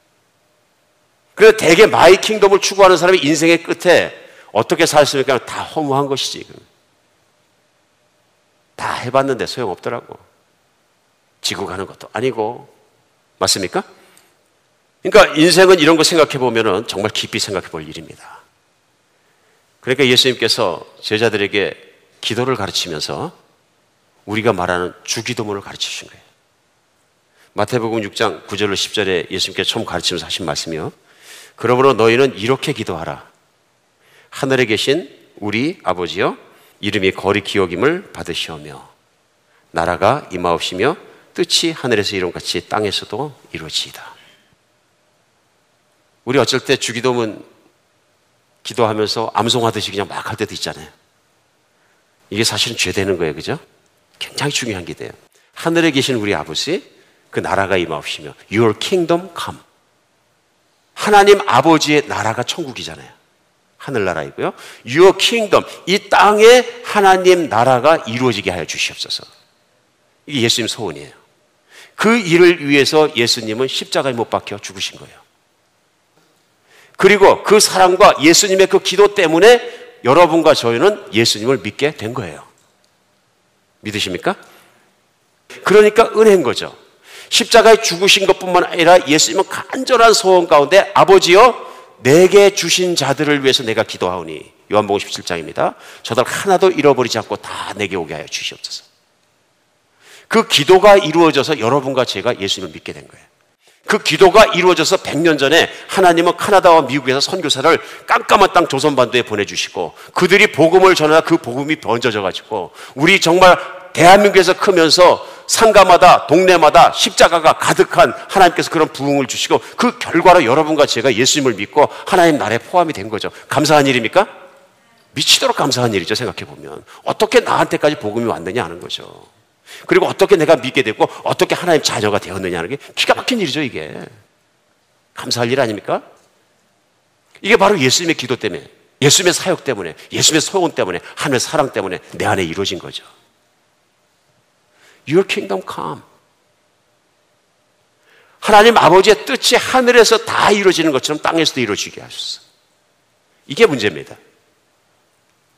그래서 대개 my kingdom을 추구하는 사람이 인생의 끝에 어떻게 살습니까? 다 허무한 것이지. 다 해봤는데 소용없더라고. 지고 가는 것도 아니고. 맞습니까? 그러니까 인생은 이런 거 생각해 보면 정말 깊이 생각해 볼 일입니다. 그러니까 예수님께서 제자들에게 기도를 가르치면서 우리가 말하는 주기도문을 가르쳐 주신 거예요. 마태복음 6장 9절로 10절에 예수님께서 처음 가르치면서 하신 말씀이요. 그러므로 너희는 이렇게 기도하라. 하늘에 계신 우리 아버지여 이름이 거리 기억임을 받으시오며 나라가 임하옵시며 뜻이 하늘에서 이룬 같이 땅에서도 이루어지이다. 우리 어쩔 때 주기도문 기도하면서 암송하듯이 그냥 막 할 때도 있잖아요. 이게 사실은 죄 되는 거예요. 그죠? 굉장히 중요한 게 돼요. 하늘에 계신 우리 아버지 그 나라가 임하옵시며 Your kingdom come. 하나님 아버지의 나라가 천국이잖아요. 하늘나라이고요. Your kingdom, 이 땅에 하나님 나라가 이루어지게 하여 주시옵소서. 이게 예수님 소원이에요. 그 일을 위해서 예수님은 십자가에 못 박혀 죽으신 거예요. 그리고 그 사랑과 예수님의 그 기도 때문에 여러분과 저희는 예수님을 믿게 된 거예요. 믿으십니까? 그러니까 은혜인 거죠. 십자가에 죽으신 것뿐만 아니라 예수님은 간절한 소원 가운데 아버지여 내게 주신 자들을 위해서 내가 기도하오니 요한복음 17장입니다. 저들 하나도 잃어버리지 않고 다 내게 오게 하여 주시옵소서. 그 기도가 이루어져서 여러분과 제가 예수님을 믿게 된 거예요. 그 기도가 이루어져서 100년 전에 하나님은 카나다와 미국에서 선교사를 깜깜한 땅 조선반도에 보내주시고 그들이 복음을 전하다 그 복음이 번져져 가지고 우리 정말 대한민국에서 크면서 상가마다 동네마다 십자가가 가득한 하나님께서 그런 부흥을 주시고 그 결과로 여러분과 제가 예수님을 믿고 하나님 나라에 포함이 된 거죠. 감사한 일입니까? 미치도록 감사한 일이죠. 생각해 보면 어떻게 나한테까지 복음이 왔느냐 하는 거죠. 그리고 어떻게 내가 믿게 됐고 어떻게 하나님 자녀가 되었느냐 하는 게 기가 막힌 일이죠. 이게 감사할 일 아닙니까? 이게 바로 예수님의 기도 때문에, 예수님의 사역 때문에, 예수님의 소원 때문에, 하나님의 사랑 때문에 내 안에 이루어진 거죠. Your kingdom come. 하나님 아버지의 뜻이 하늘에서 다 이루어지는 것처럼 땅에서도 이루어지게 하셨어. 이게 문제입니다.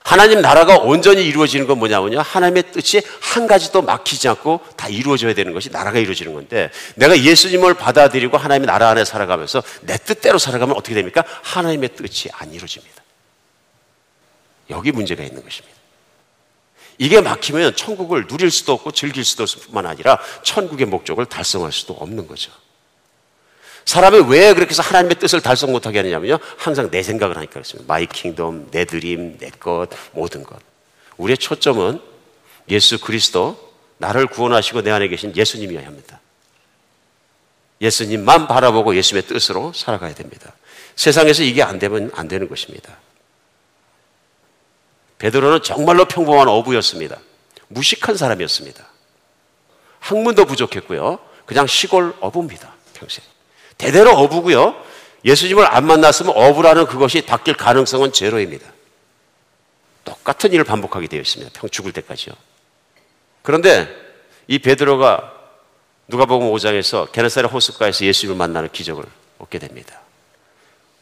하나님 나라가 온전히 이루어지는 건 뭐냐면요. 하나님의 뜻이 한 가지도 막히지 않고 다 이루어져야 되는 것이 나라가 이루어지는 건데 내가 예수님을 받아들이고 하나님의 나라 안에 살아가면서 내 뜻대로 살아가면 어떻게 됩니까? 하나님의 뜻이 안 이루어집니다. 여기 문제가 있는 것입니다. 이게 막히면 천국을 누릴 수도 없고 즐길 수도 없을 뿐만 아니라 천국의 목적을 달성할 수도 없는 거죠. 사람이 왜 그렇게 해서 하나님의 뜻을 달성 못하게 하느냐면요. 항상 내 생각을 하니까 그렇습니다. my kingdom, 내 dream, 내 것, 모든 것. 우리의 초점은 예수 그리스도, 나를 구원하시고 내 안에 계신 예수님이어야 합니다. 예수님만 바라보고 예수님의 뜻으로 살아가야 됩니다. 세상에서 이게 안 되면 안 되는 것입니다. 베드로는 정말로 평범한 어부였습니다. 무식한 사람이었습니다. 학문도 부족했고요. 그냥 시골 어부입니다. 평생. 대대로 어부고요. 예수님을 안 만났으면 어부라는 그것이 바뀔 가능성은 제로입니다. 똑같은 일을 반복하게 되어 있습니다. 평 죽을 때까지요. 그런데 이 베드로가 누가복음 5장에서 게네사렛 호숫가에서 예수님을 만나는 기적을 얻게 됩니다.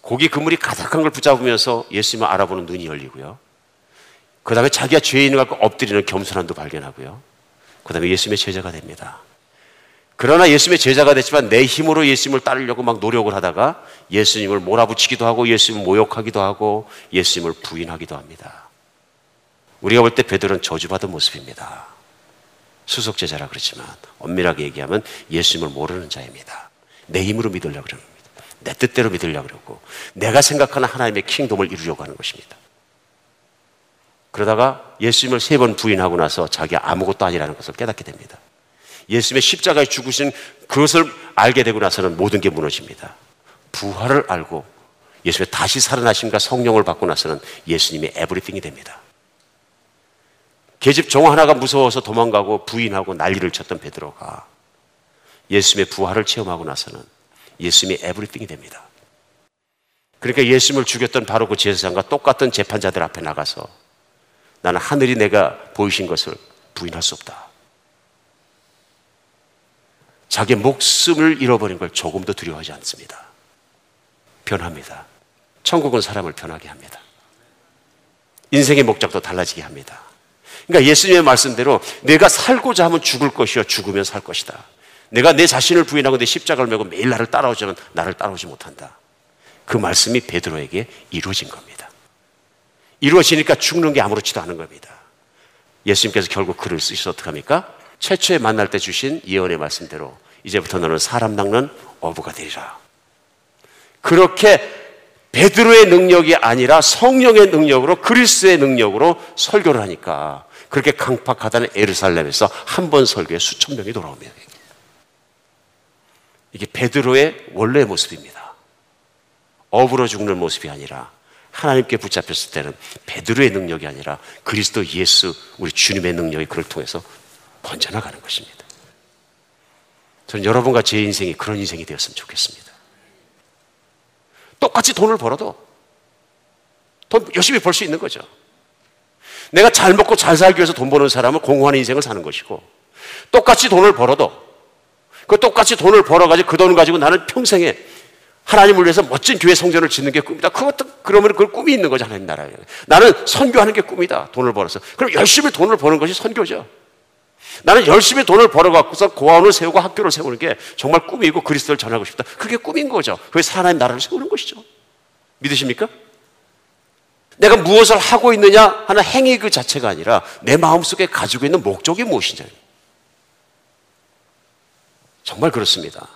고기 그물이 가득한 걸 붙잡으면서 예수님을 알아보는 눈이 열리고요. 그 다음에 자기가 죄인을 갖고 엎드리는 겸손함도 발견하고요. 그 다음에 예수님의 제자가 됩니다. 그러나 예수님의 제자가 됐지만 내 힘으로 예수님을 따르려고 막 노력을 하다가 예수님을 몰아붙이기도 하고 예수님을 모욕하기도 하고 예수님을 부인하기도 합니다. 우리가 볼 때 베드로는 저주받은 모습입니다. 수석 제자라 그렇지만 엄밀하게 얘기하면 예수님을 모르는 자입니다. 내 힘으로 믿으려고 그러는 겁니다. 내 뜻대로 믿으려고 그러고 내가 생각하는 하나님의 킹덤을 이루려고 하는 것입니다. 그러다가 예수님을 세 번 부인하고 나서 자기가 아무것도 아니라는 것을 깨닫게 됩니다. 예수님의 십자가에 죽으신 그것을 알게 되고 나서는 모든 게 무너집니다. 부활을 알고 예수님의 다시 살아나심과 성령을 받고 나서는 예수님의 에브리띵이 됩니다. 계집 종 하나가 무서워서 도망가고 부인하고 난리를 쳤던 베드로가 예수님의 부활을 체험하고 나서는 예수님의 에브리띵이 됩니다. 그러니까 예수님을 죽였던 바로 그 제사장과 똑같은 재판자들 앞에 나가서 나는 하늘이 내가 보이신 것을 부인할 수 없다. 자기 목숨을 잃어버린 걸 조금도 두려워하지 않습니다. 변합니다. 천국은 사람을 변하게 합니다. 인생의 목적도 달라지게 합니다. 그러니까 예수님의 말씀대로 내가 살고자 하면 죽을 것이요 죽으면 살 것이다. 내가 내 자신을 부인하고 내 십자가를 메고 매일 나를 따라오지만 나를 따라오지 못한다. 그 말씀이 베드로에게 이루어진 겁니다. 이루어지니까 죽는 게 아무렇지도 않은 겁니다. 예수님께서 결국 글을 쓰셔서 어떡합니까? 최초에 만날 때 주신 예언의 말씀대로 이제부터 너는 사람 낚는 어부가 되리라. 그렇게 베드로의 능력이 아니라 성령의 능력으로 그리스의 능력으로 설교를 하니까 그렇게 강팍하다는 에르살렘에서 한 번 설교에 수천 명이 돌아옵니다. 이게 베드로의 원래의 모습입니다. 어부로 죽는 모습이 아니라 하나님께 붙잡혔을 때는 베드로의 능력이 아니라 그리스도 예수 우리 주님의 능력이 그를 통해서 번져나가는 것입니다. 저는 여러분과 제 인생이 그런 인생이 되었으면 좋겠습니다. 똑같이 돈을 벌어도 돈 열심히 벌 수 있는 거죠. 내가 잘 먹고 잘 살기 위해서 돈 버는 사람은 공허한 인생을 사는 것이고 똑같이 돈을 벌어도 그 똑같이 돈을 벌어가지고 그 돈을 가지고 나는 평생에 하나님을 위해서 멋진 교회 성전을 짓는 게 꿈이다. 그것도 그러면 그걸 꿈이 있는 거죠 하나님 나라에. 나는 선교하는 게 꿈이다. 돈을 벌어서. 그럼 열심히 돈을 버는 것이 선교죠. 나는 열심히 돈을 벌어갖고서 고아원을 세우고 학교를 세우는 게 정말 꿈이고 그리스도를 전하고 싶다. 그게 꿈인 거죠. 그래서 하나님 나라를 세우는 것이죠. 믿으십니까? 내가 무엇을 하고 있느냐 하는 행위 그 자체가 아니라 내 마음속에 가지고 있는 목적이 무엇이냐. 정말 그렇습니다.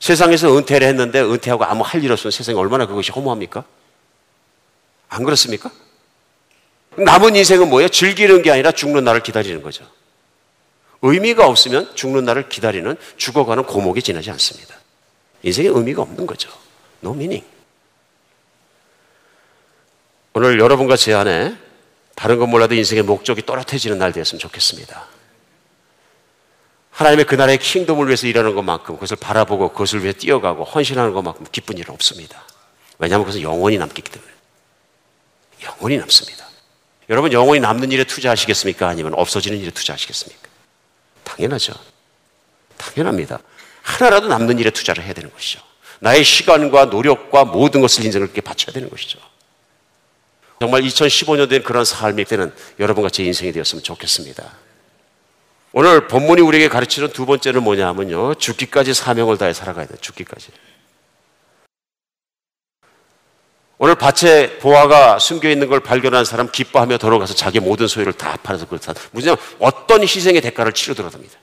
세상에서 은퇴를 했는데 은퇴하고 아무 할 일 없으면 세상에 얼마나 그것이 허무합니까? 안 그렇습니까? 남은 인생은 뭐예요? 즐기는 게 아니라 죽는 날을 기다리는 거죠. 의미가 없으면 죽는 날을 기다리는 죽어가는 고목이 지나지 않습니다. 인생에 의미가 없는 거죠. No meaning. 오늘 여러분과 제 안에 다른 건 몰라도 인생의 목적이 또렷해지는 날 되었으면 좋겠습니다. 하나님의 그 나라의 킹덤을 위해서 일하는 것만큼 그것을 바라보고 그것을 위해 뛰어가고 헌신하는 것만큼 기쁜 일은 없습니다. 왜냐하면 그것은 영원히 남기 때문에. 영원히 남습니다. 여러분 영원히 남는 일에 투자하시겠습니까? 아니면 없어지는 일에 투자하시겠습니까? 당연하죠. 당연합니다. 하나라도 남는 일에 투자를 해야 되는 것이죠. 나의 시간과 노력과 모든 것을 인생을 게 바쳐야 되는 것이죠. 정말 2015년 된 그런 삶이 때는 여러분과 제 인생이 되었으면 좋겠습니다. 오늘 본문이 우리에게 가르치는 두 번째는 뭐냐 하면요. 죽기까지 사명을 다해 살아가야 돼요. 죽기까지. 오늘 밭에 보화가 숨겨 있는 걸 발견한 사람 기뻐하며 돌아가서 자기 모든 소유를 다 팔아서 사. 무슨 어떤 희생의 대가를 치르더라답니다.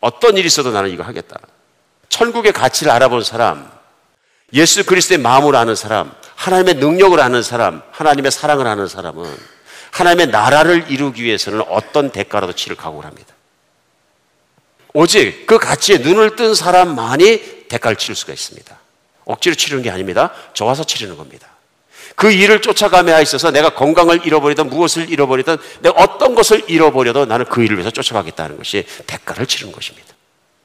어떤 일이 있어도 나는 이거 하겠다. 천국의 가치를 알아본 사람, 예수 그리스도의 마음을 아는 사람, 하나님의 능력을 아는 사람, 하나님의 사랑을 아는 사람은 하나님의 나라를 이루기 위해서는 어떤 대가라도 치를 각오를 합니다. 오직 그 가치에 눈을 뜬 사람만이 대가를 치를 수가 있습니다. 억지로 치르는 게 아닙니다. 좋아서 치르는 겁니다. 그 일을 쫓아감에 있어서 내가 건강을 잃어버리든 무엇을 잃어버리든 내가 어떤 것을 잃어버려도 나는 그 일을 위해서 쫓아가겠다는 것이 대가를 치르는 것입니다.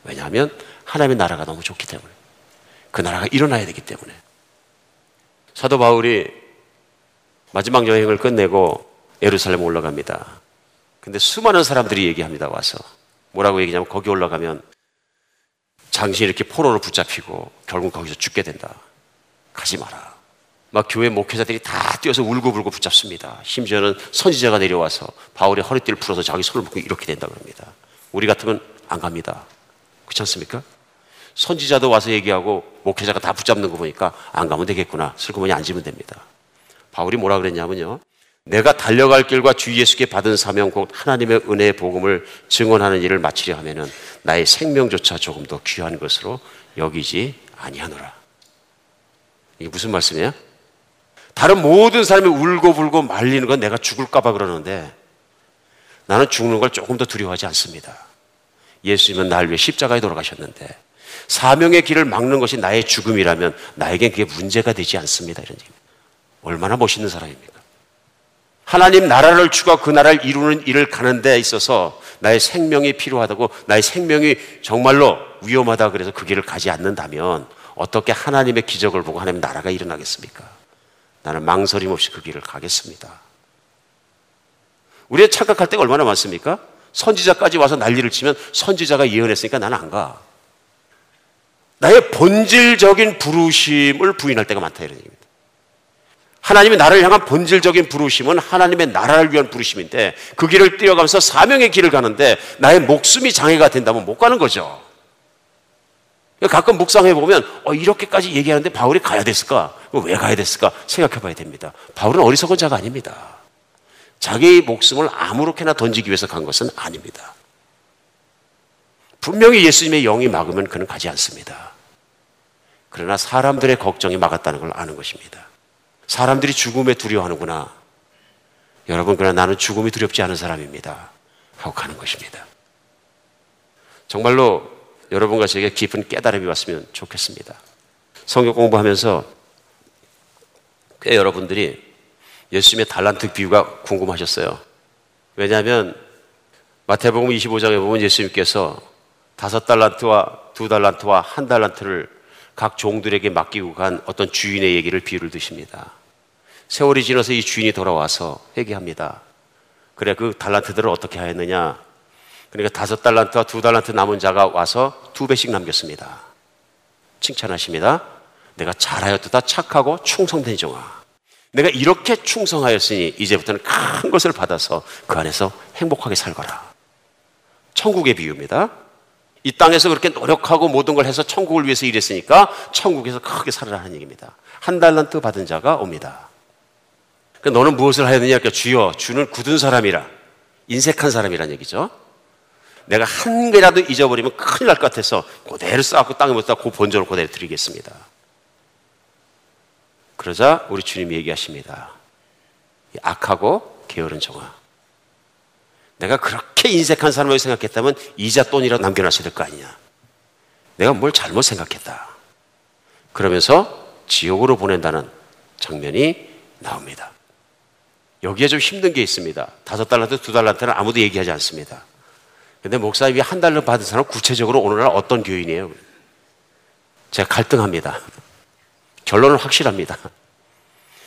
왜냐하면 하나님의 나라가 너무 좋기 때문에 그 나라가 일어나야 되기 때문에 사도 바울이 마지막 여행을 끝내고 예루살렘 올라갑니다. 근데 수많은 사람들이 얘기합니다. 와서 뭐라고 얘기냐면 거기 올라가면 당신이 이렇게 포로로 붙잡히고 결국 거기서 죽게 된다. 가지 마라. 막 교회 목회자들이 다 뛰어서 울고불고 붙잡습니다. 심지어는 선지자가 내려와서 바울의 허리띠를 풀어서 자기 손을 묶고 이렇게 된다 그럽니다. 우리 같으면 안 갑니다. 그렇지 않습니까? 선지자도 와서 얘기하고 목회자가 다 붙잡는 거 보니까 안 가면 되겠구나. 슬그머니 앉으면 됩니다. 바울이 뭐라 그랬냐면요. 내가 달려갈 길과 주 예수께 받은 사명 곧 하나님의 은혜의 복음을 증언하는 일을 마치려 하면은 나의 생명조차 조금 더 귀한 것으로 여기지 아니하노라. 이게 무슨 말씀이에요? 다른 모든 사람이 울고불고 말리는 건 내가 죽을까봐 그러는데 나는 죽는 걸 조금 더 두려워하지 않습니다. 예수님은 날 위해 십자가에 돌아가셨는데 사명의 길을 막는 것이 나의 죽음이라면 나에겐 그게 문제가 되지 않습니다. 이런 얘기. 얼마나 멋있는 사람입니까? 하나님 나라를 추구하고 그 나라를 이루는 일을 가는 데 있어서 나의 생명이 필요하다고 나의 생명이 정말로 위험하다 그래서 그 길을 가지 않는다면 어떻게 하나님의 기적을 보고 하나님 나라가 일어나겠습니까? 나는 망설임 없이 그 길을 가겠습니다. 우리가 착각할 때가 얼마나 많습니까? 선지자까지 와서 난리를 치면 선지자가 예언했으니까 나는 안 가. 나의 본질적인 부르심을 부인할 때가 많다 이런 얘기입니다. 하나님의 나를 향한 본질적인 부르심은 하나님의 나라를 위한 부르심인데 그 길을 뛰어가면서 사명의 길을 가는데 나의 목숨이 장애가 된다면 못 가는 거죠. 가끔 묵상해 보면 어, 이렇게까지 얘기하는데 바울이 가야 됐을까? 왜 가야 됐을까? 생각해 봐야 됩니다. 바울은 어리석은 자가 아닙니다. 자기 목숨을 아무렇게나 던지기 위해서 간 것은 아닙니다. 분명히 예수님의 영이 막으면 그는 가지 않습니다. 그러나 사람들의 걱정이 막았다는 걸 아는 것입니다. 사람들이 죽음에 두려워하는구나. 여러분, 그러나 나는 죽음이 두렵지 않은 사람입니다. 하고 가는 것입니다. 정말로 여러분과 제게 깊은 깨달음이 왔으면 좋겠습니다. 성경 공부하면서 꽤 여러분들이 예수님의 달란트 비유가 궁금하셨어요. 왜냐하면 마태복음 25장에 보면 예수님께서 다섯 달란트와 두 달란트와 한 달란트를 각 종들에게 맡기고 간 어떤 주인의 얘기를 비유를 드십니다. 세월이 지나서 이 주인이 돌아와서 회개합니다. 그래 그 달란트들을 어떻게 하였느냐? 그러니까 다섯 달란트와 두 달란트 남은 자가 와서 두 배씩 남겼습니다. 칭찬하십니다. 내가 잘하였다 착하고 충성된 종아. 내가 이렇게 충성하였으니 이제부터는 큰 것을 받아서 그 안에서 행복하게 살거라. 천국의 비유입니다. 이 땅에서 그렇게 노력하고 모든 걸 해서 천국을 위해서 일했으니까 천국에서 크게 살아라 하는 얘기입니다. 한 달란트 받은 자가 옵니다. 그러니까 너는 무엇을 하였느냐? 그러니까 주여, 주는 굳은 사람이라. 인색한 사람이란 얘기죠. 내가 한 개라도 잊어버리면 큰일 날 것 같아서 그대로 쌓고 땅에 못 쌓고 그 본전을 그대로 드리겠습니다. 그러자 우리 주님이 얘기하십니다. 악하고 게으른 정아. 내가 그렇게 인색한 사람을 생각했다면 이자 돈이라도 남겨놨어야 될 거 아니냐. 내가 뭘 잘못 생각했다. 그러면서 지옥으로 보낸다는 장면이 나옵니다. 여기에 좀 힘든 게 있습니다. 다섯 달란트, 두 달란트는 아무도 얘기하지 않습니다. 근데 목사님이 한 달러 받은 사람 구체적으로 오늘날 어떤 교인이에요? 제가 갈등합니다. 결론은 확실합니다.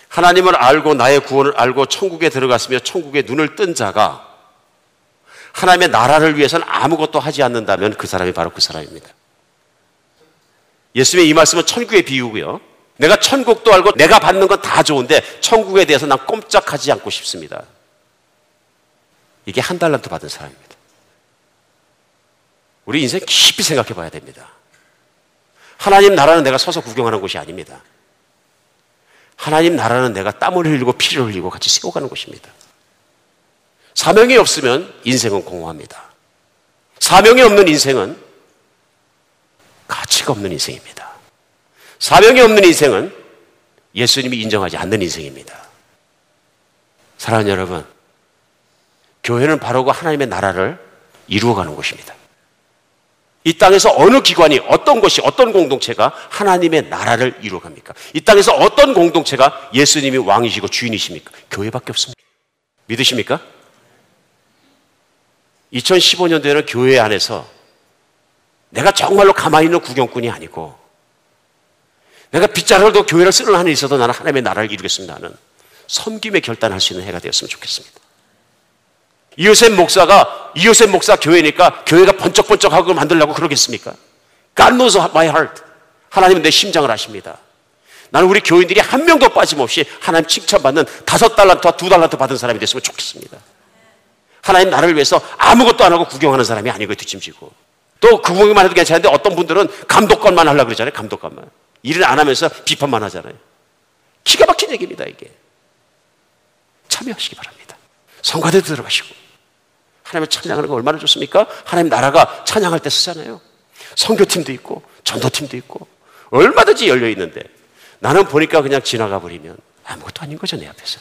하나님을 알고 나의 구원을 알고 천국에 들어갔으며 천국에 눈을 뜬 자가 하나님의 나라를 위해서는 아무것도 하지 않는다면 그 사람이 바로 그 사람입니다. 예수님의 이 말씀은 천국의 비유고요. 내가 천국도 알고 내가 받는 건 다 좋은데 천국에 대해서 난 꼼짝하지 않고 싶습니다. 이게 한 달란트 받은 사람입니다. 우리 인생 깊이 생각해 봐야 됩니다. 하나님 나라는 내가 서서 구경하는 곳이 아닙니다. 하나님 나라는 내가 땀을 흘리고 피를 흘리고 같이 세워가는 곳입니다. 사명이 없으면 인생은 공허합니다. 사명이 없는 인생은 가치가 없는 인생입니다. 사명이 없는 인생은 예수님이 인정하지 않는 인생입니다. 사랑하는 여러분, 교회는 바로 그 하나님의 나라를 이루어가는 곳입니다. 이 땅에서 어느 기관이 어떤 것이 어떤 공동체가 하나님의 나라를 이루어갑니까? 이 땅에서 어떤 공동체가 예수님이 왕이시고 주인이십니까? 교회밖에 없습니다. 믿으십니까? 2015년도에는 교회 안에서 내가 정말로 가만히 있는 구경꾼이 아니고 내가 빗자루도 교회를 쓰는 한이 있어도 나는 하나님의 나라를 이루겠습니다. 나는 섬김에 결단할 수 있는 해가 되었으면 좋겠습니다. 이요셉 목사가 이요셉 목사 교회니까 교회가 번쩍번쩍하고 만들려고 그러겠습니까? God knows my heart. 하나님은 내 심장을 아십니다. 나는 우리 교인들이 한 명도 빠짐없이 하나님 칭찬받는 다섯 달란트와 두 달란트 받은 사람이 됐으면 좋겠습니다. 하나님 나를 위해서 아무것도 안 하고 구경하는 사람이 아니고 뒷짐지고 또 구경만 해도 괜찮은데 어떤 분들은 감독관만 하려고 그러잖아요. 감독관만. 일을 안 하면서 비판만 하잖아요. 기가 막힌 얘기입니다, 이게. 참여하시기 바랍니다. 성가대 들어가시고. 하나님을 찬양하는 거 얼마나 좋습니까? 하나님 나라가 찬양할 때 쓰잖아요. 성교팀도 있고, 전도팀도 있고, 얼마든지 열려 있는데, 나는 보니까 그냥 지나가 버리면 아무것도 아닌 거죠, 내 앞에서.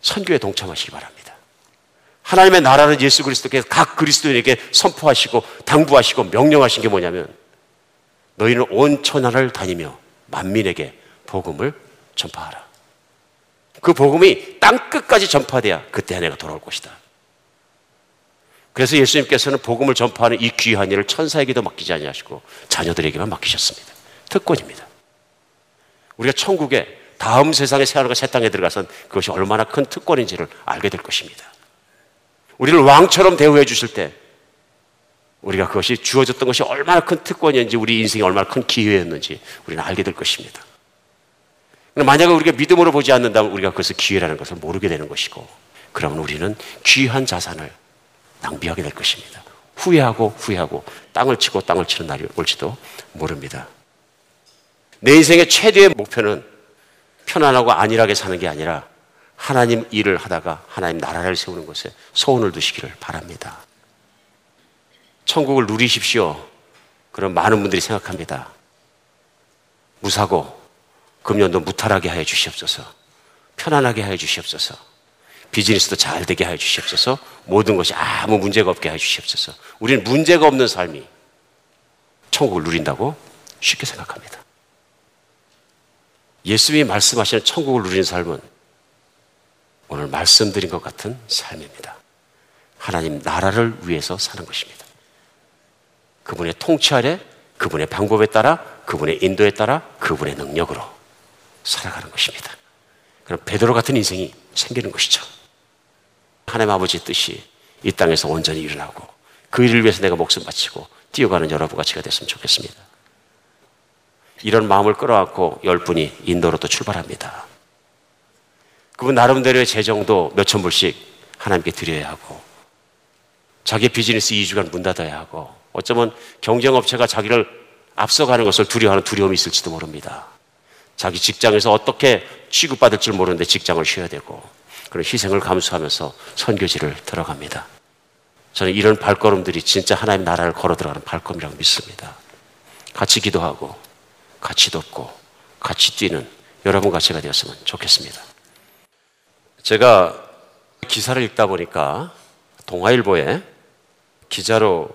선교에 동참하시기 바랍니다. 하나님의 나라는 예수 그리스도께서 각 그리스도인에게 선포하시고, 당부하시고, 명령하신 게 뭐냐면, 너희는 온 천하를 다니며 만민에게 복음을 전파하라. 그 복음이 땅 끝까지 전파돼야 그때 내가 돌아올 것이다. 그래서 예수님께서는 복음을 전파하는 이 귀한 일을 천사에게도 맡기지 아니하시고 자녀들에게만 맡기셨습니다. 특권입니다. 우리가 천국에 다음 세상의 새하늘과 새 땅에 들어가선 그것이 얼마나 큰 특권인지를 알게 될 것입니다. 우리를 왕처럼 대우해 주실 때 우리가 그것이 주어졌던 것이 얼마나 큰 특권이었는지 우리 인생이 얼마나 큰 기회였는지 우리는 알게 될 것입니다. 만약에 우리가 믿음으로 보지 않는다면 우리가 그것을 기회라는 것을 모르게 되는 것이고 그러면 우리는 귀한 자산을 낭비하게 될 것입니다. 후회하고 후회하고 땅을 치고 땅을 치는 날이 올지도 모릅니다. 내 인생의 최대의 목표는 편안하고 안일하게 사는 게 아니라 하나님 일을 하다가 하나님 나라를 세우는 것에 소원을 두시기를 바랍니다. 천국을 누리십시오. 그런 많은 분들이 생각합니다. 무사고 금년도 무탈하게 하여 주시옵소서. 편안하게 하여 주시옵소서. 비즈니스도 잘 되게 하여 주시옵소서. 모든 것이 아무 문제가 없게 하여 주시옵소서. 우리는 문제가 없는 삶이 천국을 누린다고 쉽게 생각합니다. 예수님이 말씀하시는 천국을 누리는 삶은 오늘 말씀드린 것 같은 삶입니다. 하나님 나라를 위해서 사는 것입니다. 그분의 통치 아래, 그분의 방법에 따라, 그분의 인도에 따라, 그분의 능력으로 살아가는 것입니다. 그럼 베드로 같은 인생이 생기는 것이죠. 하나님 아버지의 뜻이 이 땅에서 온전히 일어나고 그 일을 위해서 내가 목숨 바치고 뛰어가는 여러분 같이가 됐으면 좋겠습니다. 이런 마음을 끌어안고 열 분이 인도로 또 출발합니다. 그분 나름대로의 재정도 몇천 불씩 하나님께 드려야 하고 자기 비즈니스 2주간 문 닫아야 하고 어쩌면 경쟁업체가 자기를 앞서가는 것을 두려워하는 두려움이 있을지도 모릅니다. 자기 직장에서 어떻게 취급받을 줄 모르는데 직장을 쉬어야 되고 그런 희생을 감수하면서 선교지를 들어갑니다. 저는 이런 발걸음들이 진짜 하나님 나라를 걸어 들어가는 발걸음이라고 믿습니다. 같이 기도하고 같이 돕고 같이 뛰는 여러분 같이가 되었으면 좋겠습니다. 제가 기사를 읽다 보니까 동아일보에 기자로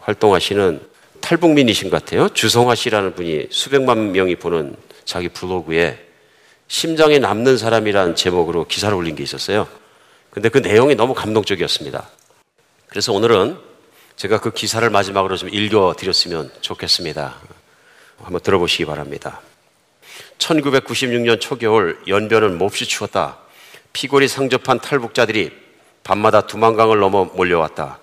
활동하시는 탈북민이신 것 같아요. 주성화 씨라는 분이 수백만 명이 보는 자기 블로그에 심장에 남는 사람이라는 제목으로 기사를 올린 게 있었어요. 근데 그 내용이 너무 감동적이었습니다. 그래서 오늘은 제가 그 기사를 마지막으로 좀 읽어 드렸으면 좋겠습니다. 한번 들어보시기 바랍니다. 1996년 초겨울 연변은 몹시 추웠다. 피골이 상접한 탈북자들이 밤마다 두만강을 넘어 몰려왔다.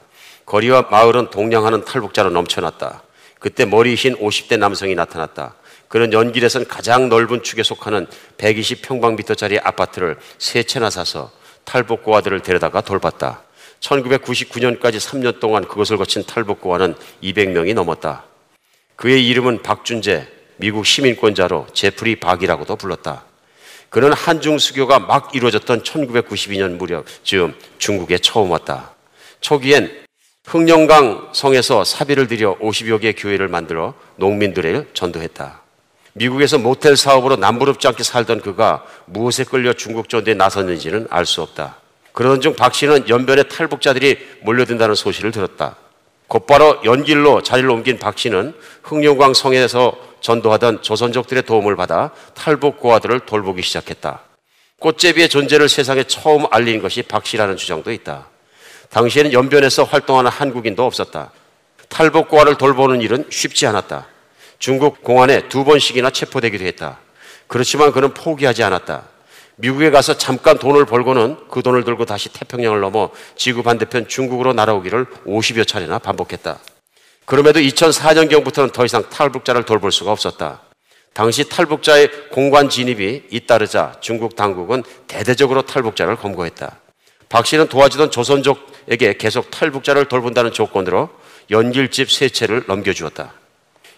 거리와 마을은 동냥하는 탈북자로 넘쳐났다. 그때 머리 흰 50대 남성이 나타났다. 그는 연길에선 가장 넓은 축에 속하는 120평방미터짜리 아파트를 세 채나 사서 탈북고아들을 데려다가 돌봤다. 1999년까지 3년 동안 그것을 거친 탈북고아는 200명이 넘었다. 그의 이름은 박준재, 미국 시민권자로 제프리 박이라고도 불렀다. 그는 한중 수교가 막 이루어졌던 1992년 무렵 즈음 중국에 처음 왔다. 초기엔 흥령강 성에서 사비를 들여 50여 개의 교회를 만들어 농민들을 전도했다. 미국에서 모텔 사업으로 남부럽지 않게 살던 그가 무엇에 끌려 중국 전도에 나섰는지는 알 수 없다. 그러던 중 박 씨는 연변에 탈북자들이 몰려든다는 소식을 들었다. 곧바로 연길로 자리를 옮긴 박 씨는 흥룡광 성에서 전도하던 조선족들의 도움을 받아 탈북 고아들을 돌보기 시작했다. 꽃제비의 존재를 세상에 처음 알린 것이 박 씨라는 주장도 있다. 당시에는 연변에서 활동하는 한국인도 없었다. 탈북 고아를 돌보는 일은 쉽지 않았다. 중국 공안에 두 번씩이나 체포되기도 했다. 그렇지만 그는 포기하지 않았다. 미국에 가서 잠깐 돈을 벌고는 그 돈을 들고 다시 태평양을 넘어 지구 반대편 중국으로 날아오기를 50여 차례나 반복했다. 그럼에도 2004년경부터는 더 이상 탈북자를 돌볼 수가 없었다. 당시 탈북자의 공관 진입이 잇따르자 중국 당국은 대대적으로 탈북자를 검거했다. 박 씨는 도와주던 조선족에게 계속 탈북자를 돌본다는 조건으로 연길집 세 채를 넘겨주었다.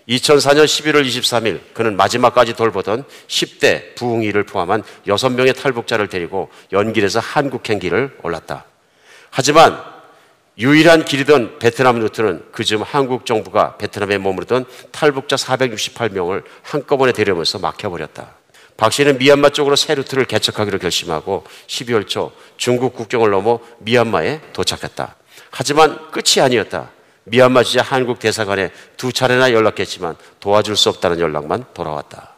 2004년 11월 23일 그는 마지막까지 돌보던 10대 부흥이를 포함한 6명의 탈북자를 데리고 연길에서 한국행기를 올랐다. 하지만 유일한 길이던 베트남 루트는 그즈음 한국 정부가 베트남에 머무르던 탈북자 468명을 한꺼번에 데려오면서 막혀버렸다. 박 씨는 미얀마 쪽으로 새 루트를 개척하기로 결심하고 12월 초 중국 국경을 넘어 미얀마에 도착했다. 하지만 끝이 아니었다. 미얀마 주재 한국 대사관에 두 차례나 연락했지만 도와줄 수 없다는 연락만 돌아왔다.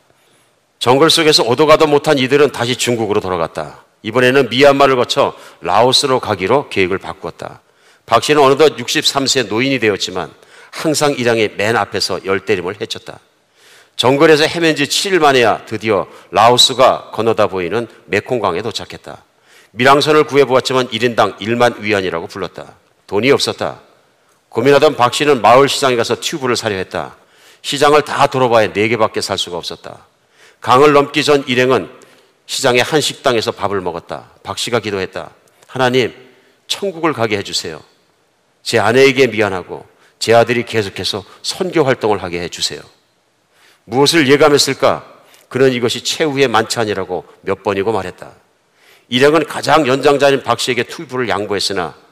정글 속에서 오도 가도 못한 이들은 다시 중국으로 돌아갔다. 이번에는 미얀마를 거쳐 라오스로 가기로 계획을 바꾸었다. 박 씨는 어느덧 63세 노인이 되었지만 항상 일양의 맨 앞에서 열대림을 헤쳤다. 정글에서 헤맨 지 7일 만에야 드디어 라오스가 건너다 보이는 메콩강에 도착했다. 밀항선을 구해보았지만 1인당 1만 위안이라고 불렀다. 돈이 없었다. 고민하던 박 씨는 마을 시장에 가서 튜브를 사려 했다. 시장을 다 돌아봐야 네 개밖에 살 수가 없었다. 강을 넘기 전 일행은 시장의 한 식당에서 밥을 먹었다. 박 씨가 기도했다. 하나님, 천국을 가게 해주세요. 제 아내에게 미안하고 제 아들이 계속해서 선교 활동을 하게 해주세요. 무엇을 예감했을까? 그는 이것이 최후의 만찬이라고 몇 번이고 말했다. 일행은 가장 연장자인 박 씨에게 튜브를 양보했으나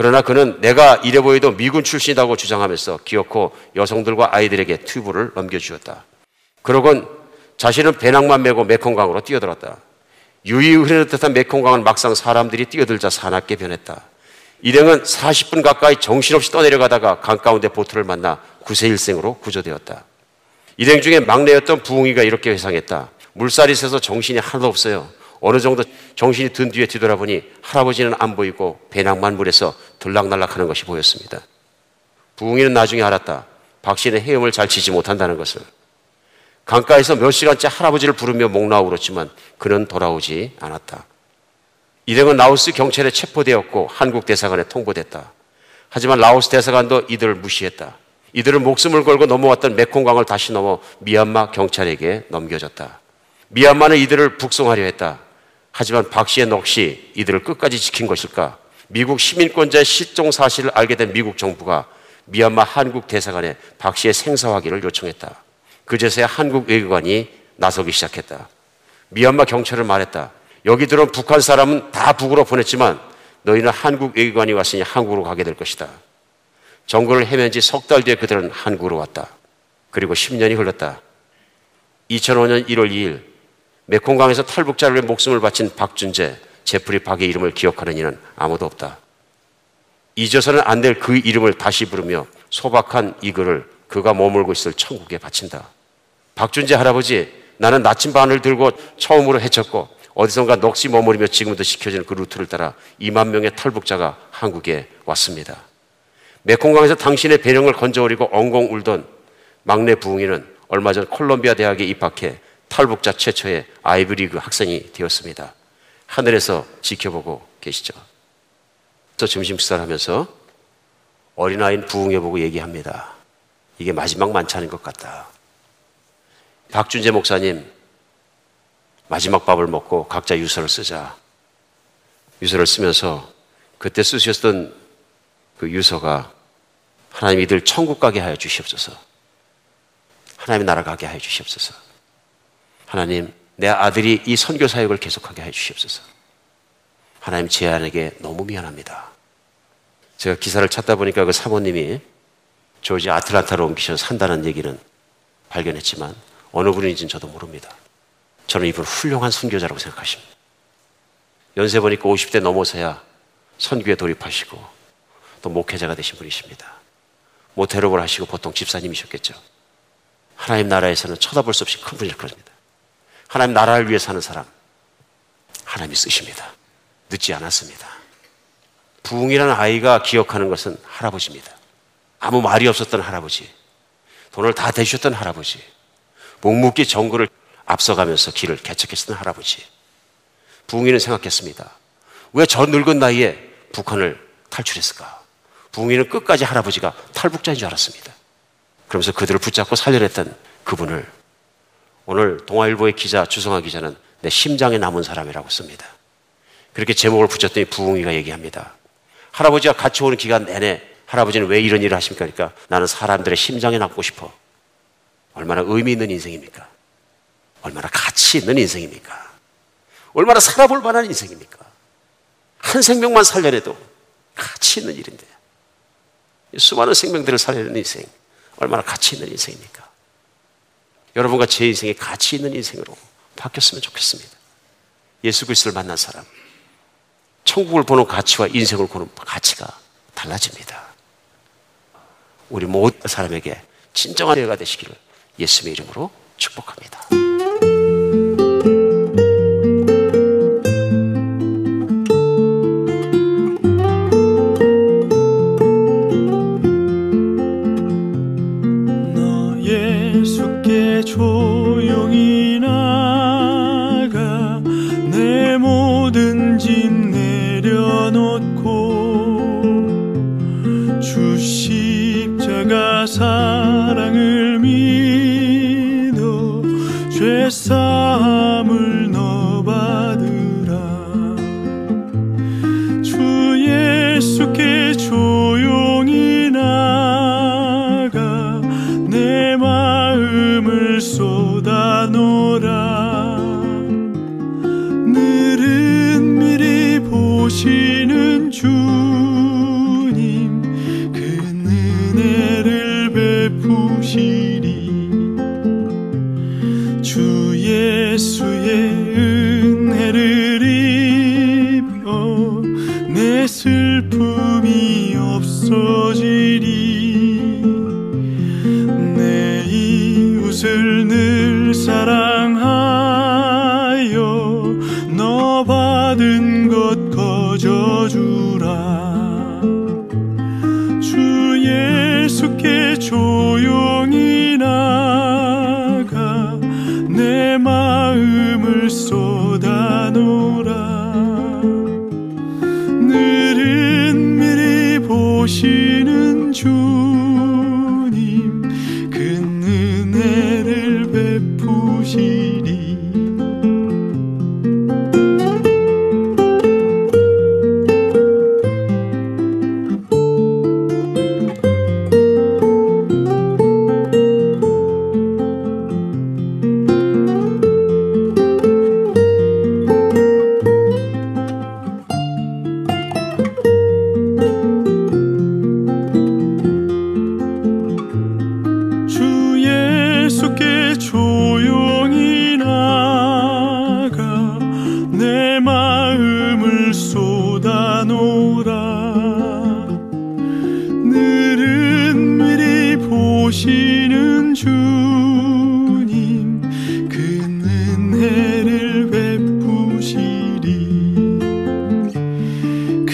그러나 그는 내가 이래 보여도 미군 출신이라고 주장하면서 기어코 여성들과 아이들에게 튜브를 넘겨주었다. 그러곤 자신은 배낭만 메고 메콩강으로 뛰어들었다. 유유 흐르는 듯한 메콩강은 막상 사람들이 뛰어들자 사납게 변했다. 일행은 40분 가까이 정신없이 떠내려가다가 강 가운데 보트를 만나 구세일생으로 구조되었다. 일행 중에 막내였던 부웅이가 이렇게 회상했다. 물살이 새서 정신이 하나도 없어요. 어느 정도 정신이 든 뒤에 뒤돌아보니 할아버지는 안 보이고 배낭만 물에서 들락날락하는 것이 보였습니다. 부웅이는 나중에 알았다. 박 씨는 헤엄을 잘 치지 못한다는 것을. 강가에서 몇 시간째 할아버지를 부르며 목나오 울었지만 그는 돌아오지 않았다. 일행은 라오스 경찰에 체포되었고 한국 대사관에 통보됐다. 하지만 라오스 대사관도 이들을 무시했다. 이들은 목숨을 걸고 넘어왔던 메콩강을 다시 넘어 미얀마 경찰에게 넘겨졌다. 미얀마는 이들을 북송하려 했다. 하지만 박 씨의 넋이 이들을 끝까지 지킨 것일까? 미국 시민권자의 실종 사실을 알게 된 미국 정부가 미얀마 한국 대사관에 박 씨의 생사화기를 요청했다. 그제서야 한국 외교관이 나서기 시작했다. 미얀마 경찰을 말했다. 여기 들어온 북한 사람은 다 북으로 보냈지만 너희는 한국 외교관이 왔으니 한국으로 가게 될 것이다. 정글을 헤맨 지 석 달 뒤에 그들은 한국으로 왔다. 그리고 10년이 흘렀다. 2005년 1월 2일 메콩강에서 탈북자를 위해 목숨을 바친 박준재, 제프리 박의 이름을 기억하는 이는 아무도 없다. 잊어서는 안 될 그 이름을 다시 부르며 소박한 이 글을 그가 머물고 있을 천국에 바친다. 박준재 할아버지, 나는 나침반을 들고 처음으로 헤쳤고 어디선가 넋이 머무르며 지금도 지켜지는 그 루트를 따라 2만 명의 탈북자가 한국에 왔습니다. 메콩강에서 당신의 배령을 건져 올리고 엉엉 울던 막내 부흥이는 얼마 전 콜롬비아 대학에 입학해 탈북자 최초의 아이브리그 학생이 되었습니다. 하늘에서 지켜보고 계시죠. 또 점심 식사를 하면서 어린아이는 부흥해보고 얘기합니다. 이게 마지막 만찬인 것 같다. 박준재 목사님, 마지막 밥을 먹고 각자 유서를 쓰자. 유서를 쓰면서 그때 쓰셨던 그 유서가 하나님 이들 천국 가게 하여 주시옵소서. 하나님의 나라 가게 하여 주시옵소서. 하나님, 내 아들이 이 선교 사역을 계속하게 해 주시옵소서. 하나님 제 아내에게 너무 미안합니다. 제가 기사를 찾다 보니까 그 사모님이 조지 아틀란타로 옮기셔서 산다는 얘기는 발견했지만 어느 분인지는 저도 모릅니다. 저는 이분 훌륭한 선교자라고 생각하십니다. 연세 보니까 50대 넘어서야 선교에 돌입하시고 또 목회자가 되신 분이십니다. 모태롭을 하시고 보통 집사님이셨겠죠. 하나님 나라에서는 쳐다볼 수 없이 큰 분일 겁니다. 하나님 나라를 위해 사는 사람 하나님이 쓰십니다. 늦지 않았습니다. 부흥이라는 아이가 기억하는 것은 할아버지입니다. 아무 말이 없었던 할아버지, 돈을 다 대주셨던 할아버지, 묵묵히 정글을 앞서가면서 길을 개척했던 할아버지. 부흥이는 생각했습니다. 왜 저 늙은 나이에 북한을 탈출했을까? 부흥이는 끝까지 할아버지가 탈북자인 줄 알았습니다. 그러면서 그들을 붙잡고 살려냈던 그분을 오늘 동아일보의 기자 주성아 기자는 내 심장에 남은 사람이라고 씁니다. 그렇게 제목을 붙였더니 부흥이가 얘기합니다. 할아버지가 같이 오는 기간 내내 할아버지는 왜 이런 일을 하십니까? 그러니까 나는 사람들의 심장에 남고 싶어. 얼마나 의미 있는 인생입니까? 얼마나 가치 있는 인생입니까? 얼마나 살아볼 만한 인생입니까? 한 생명만 살려내도 가치 있는 일인데. 수많은 생명들을 살려내는 인생. 얼마나 가치 있는 인생입니까? 여러분과 제 인생이 가치 있는 인생으로 바뀌었으면 좋겠습니다. 예수 그리스도를 만난 사람. 천국을 보는 가치와 인생을 보는 가치가 달라집니다. 우리 모든 사람에게 진정한 예가 되시기를 예수의 이름으로 축복합니다. 내려놓고 주 십자가 사랑을 믿어 죄 사함을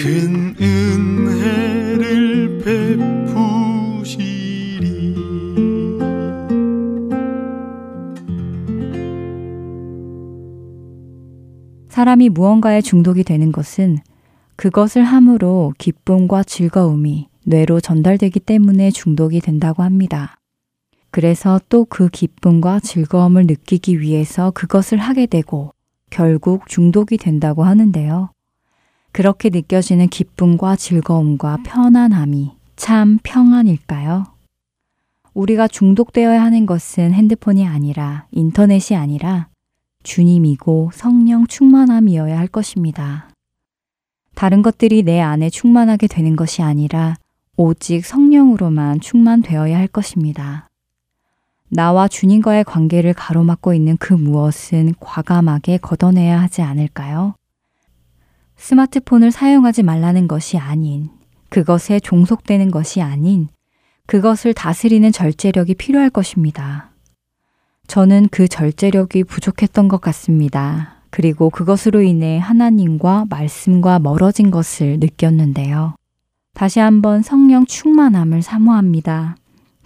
큰 은혜를 베푸시리 사람이 무언가에 중독이 되는 것은 그것을 함으로 기쁨과 즐거움이 뇌로 전달되기 때문에 중독이 된다고 합니다. 그래서 또 그 기쁨과 즐거움을 느끼기 위해서 그것을 하게 되고 결국 중독이 된다고 하는데요. 그렇게 느껴지는 기쁨과 즐거움과 편안함이 참 평안일까요? 우리가 중독되어야 하는 것은 핸드폰이 아니라 인터넷이 아니라 주님이고 성령 충만함이어야 할 것입니다. 다른 것들이 내 안에 충만하게 되는 것이 아니라 오직 성령으로만 충만되어야 할 것입니다. 나와 주님과의 관계를 가로막고 있는 그 무엇은 과감하게 걷어내야 하지 않을까요? 스마트폰을 사용하지 말라는 것이 아닌, 그것에 종속되는 것이 아닌, 그것을 다스리는 절제력이 필요할 것입니다. 저는 그 절제력이 부족했던 것 같습니다. 그리고 그것으로 인해 하나님과 말씀과 멀어진 것을 느꼈는데요. 다시 한번 성령 충만함을 사모합니다.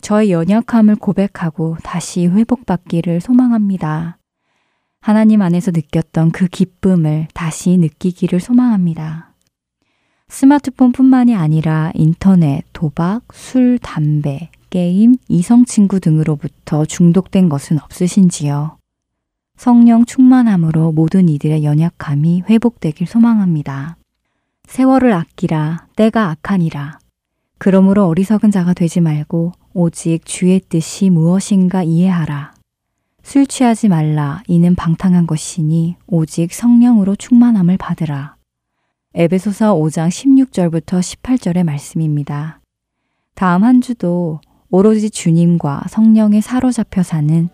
저의 연약함을 고백하고 다시 회복받기를 소망합니다. 하나님 안에서 느꼈던 그 기쁨을 다시 느끼기를 소망합니다. 스마트폰뿐만이 아니라 인터넷, 도박, 술, 담배, 게임, 이성 친구 등으로부터 중독된 것은 없으신지요? 성령 충만함으로 모든 이들의 연약함이 회복되길 소망합니다. 세월을 아끼라, 때가 악하니라. 그러므로 어리석은 자가 되지 말고 오직 주의 뜻이 무엇인가 이해하라. 술 취하지 말라. 이는 방탕한 것이니 오직 성령으로 충만함을 받으라. 에베소서 5장 16절부터 18절의 말씀입니다. 다음 한 주도 오로지 주님과 성령에 사로잡혀 사는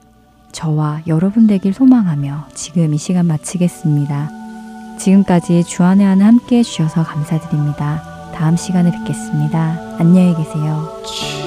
저와 여러분 되길 소망하며 지금 이 시간 마치겠습니다. 지금까지 주안의 하나 함께 해주셔서 감사드립니다. 다음 시간에 뵙겠습니다. 안녕히 계세요.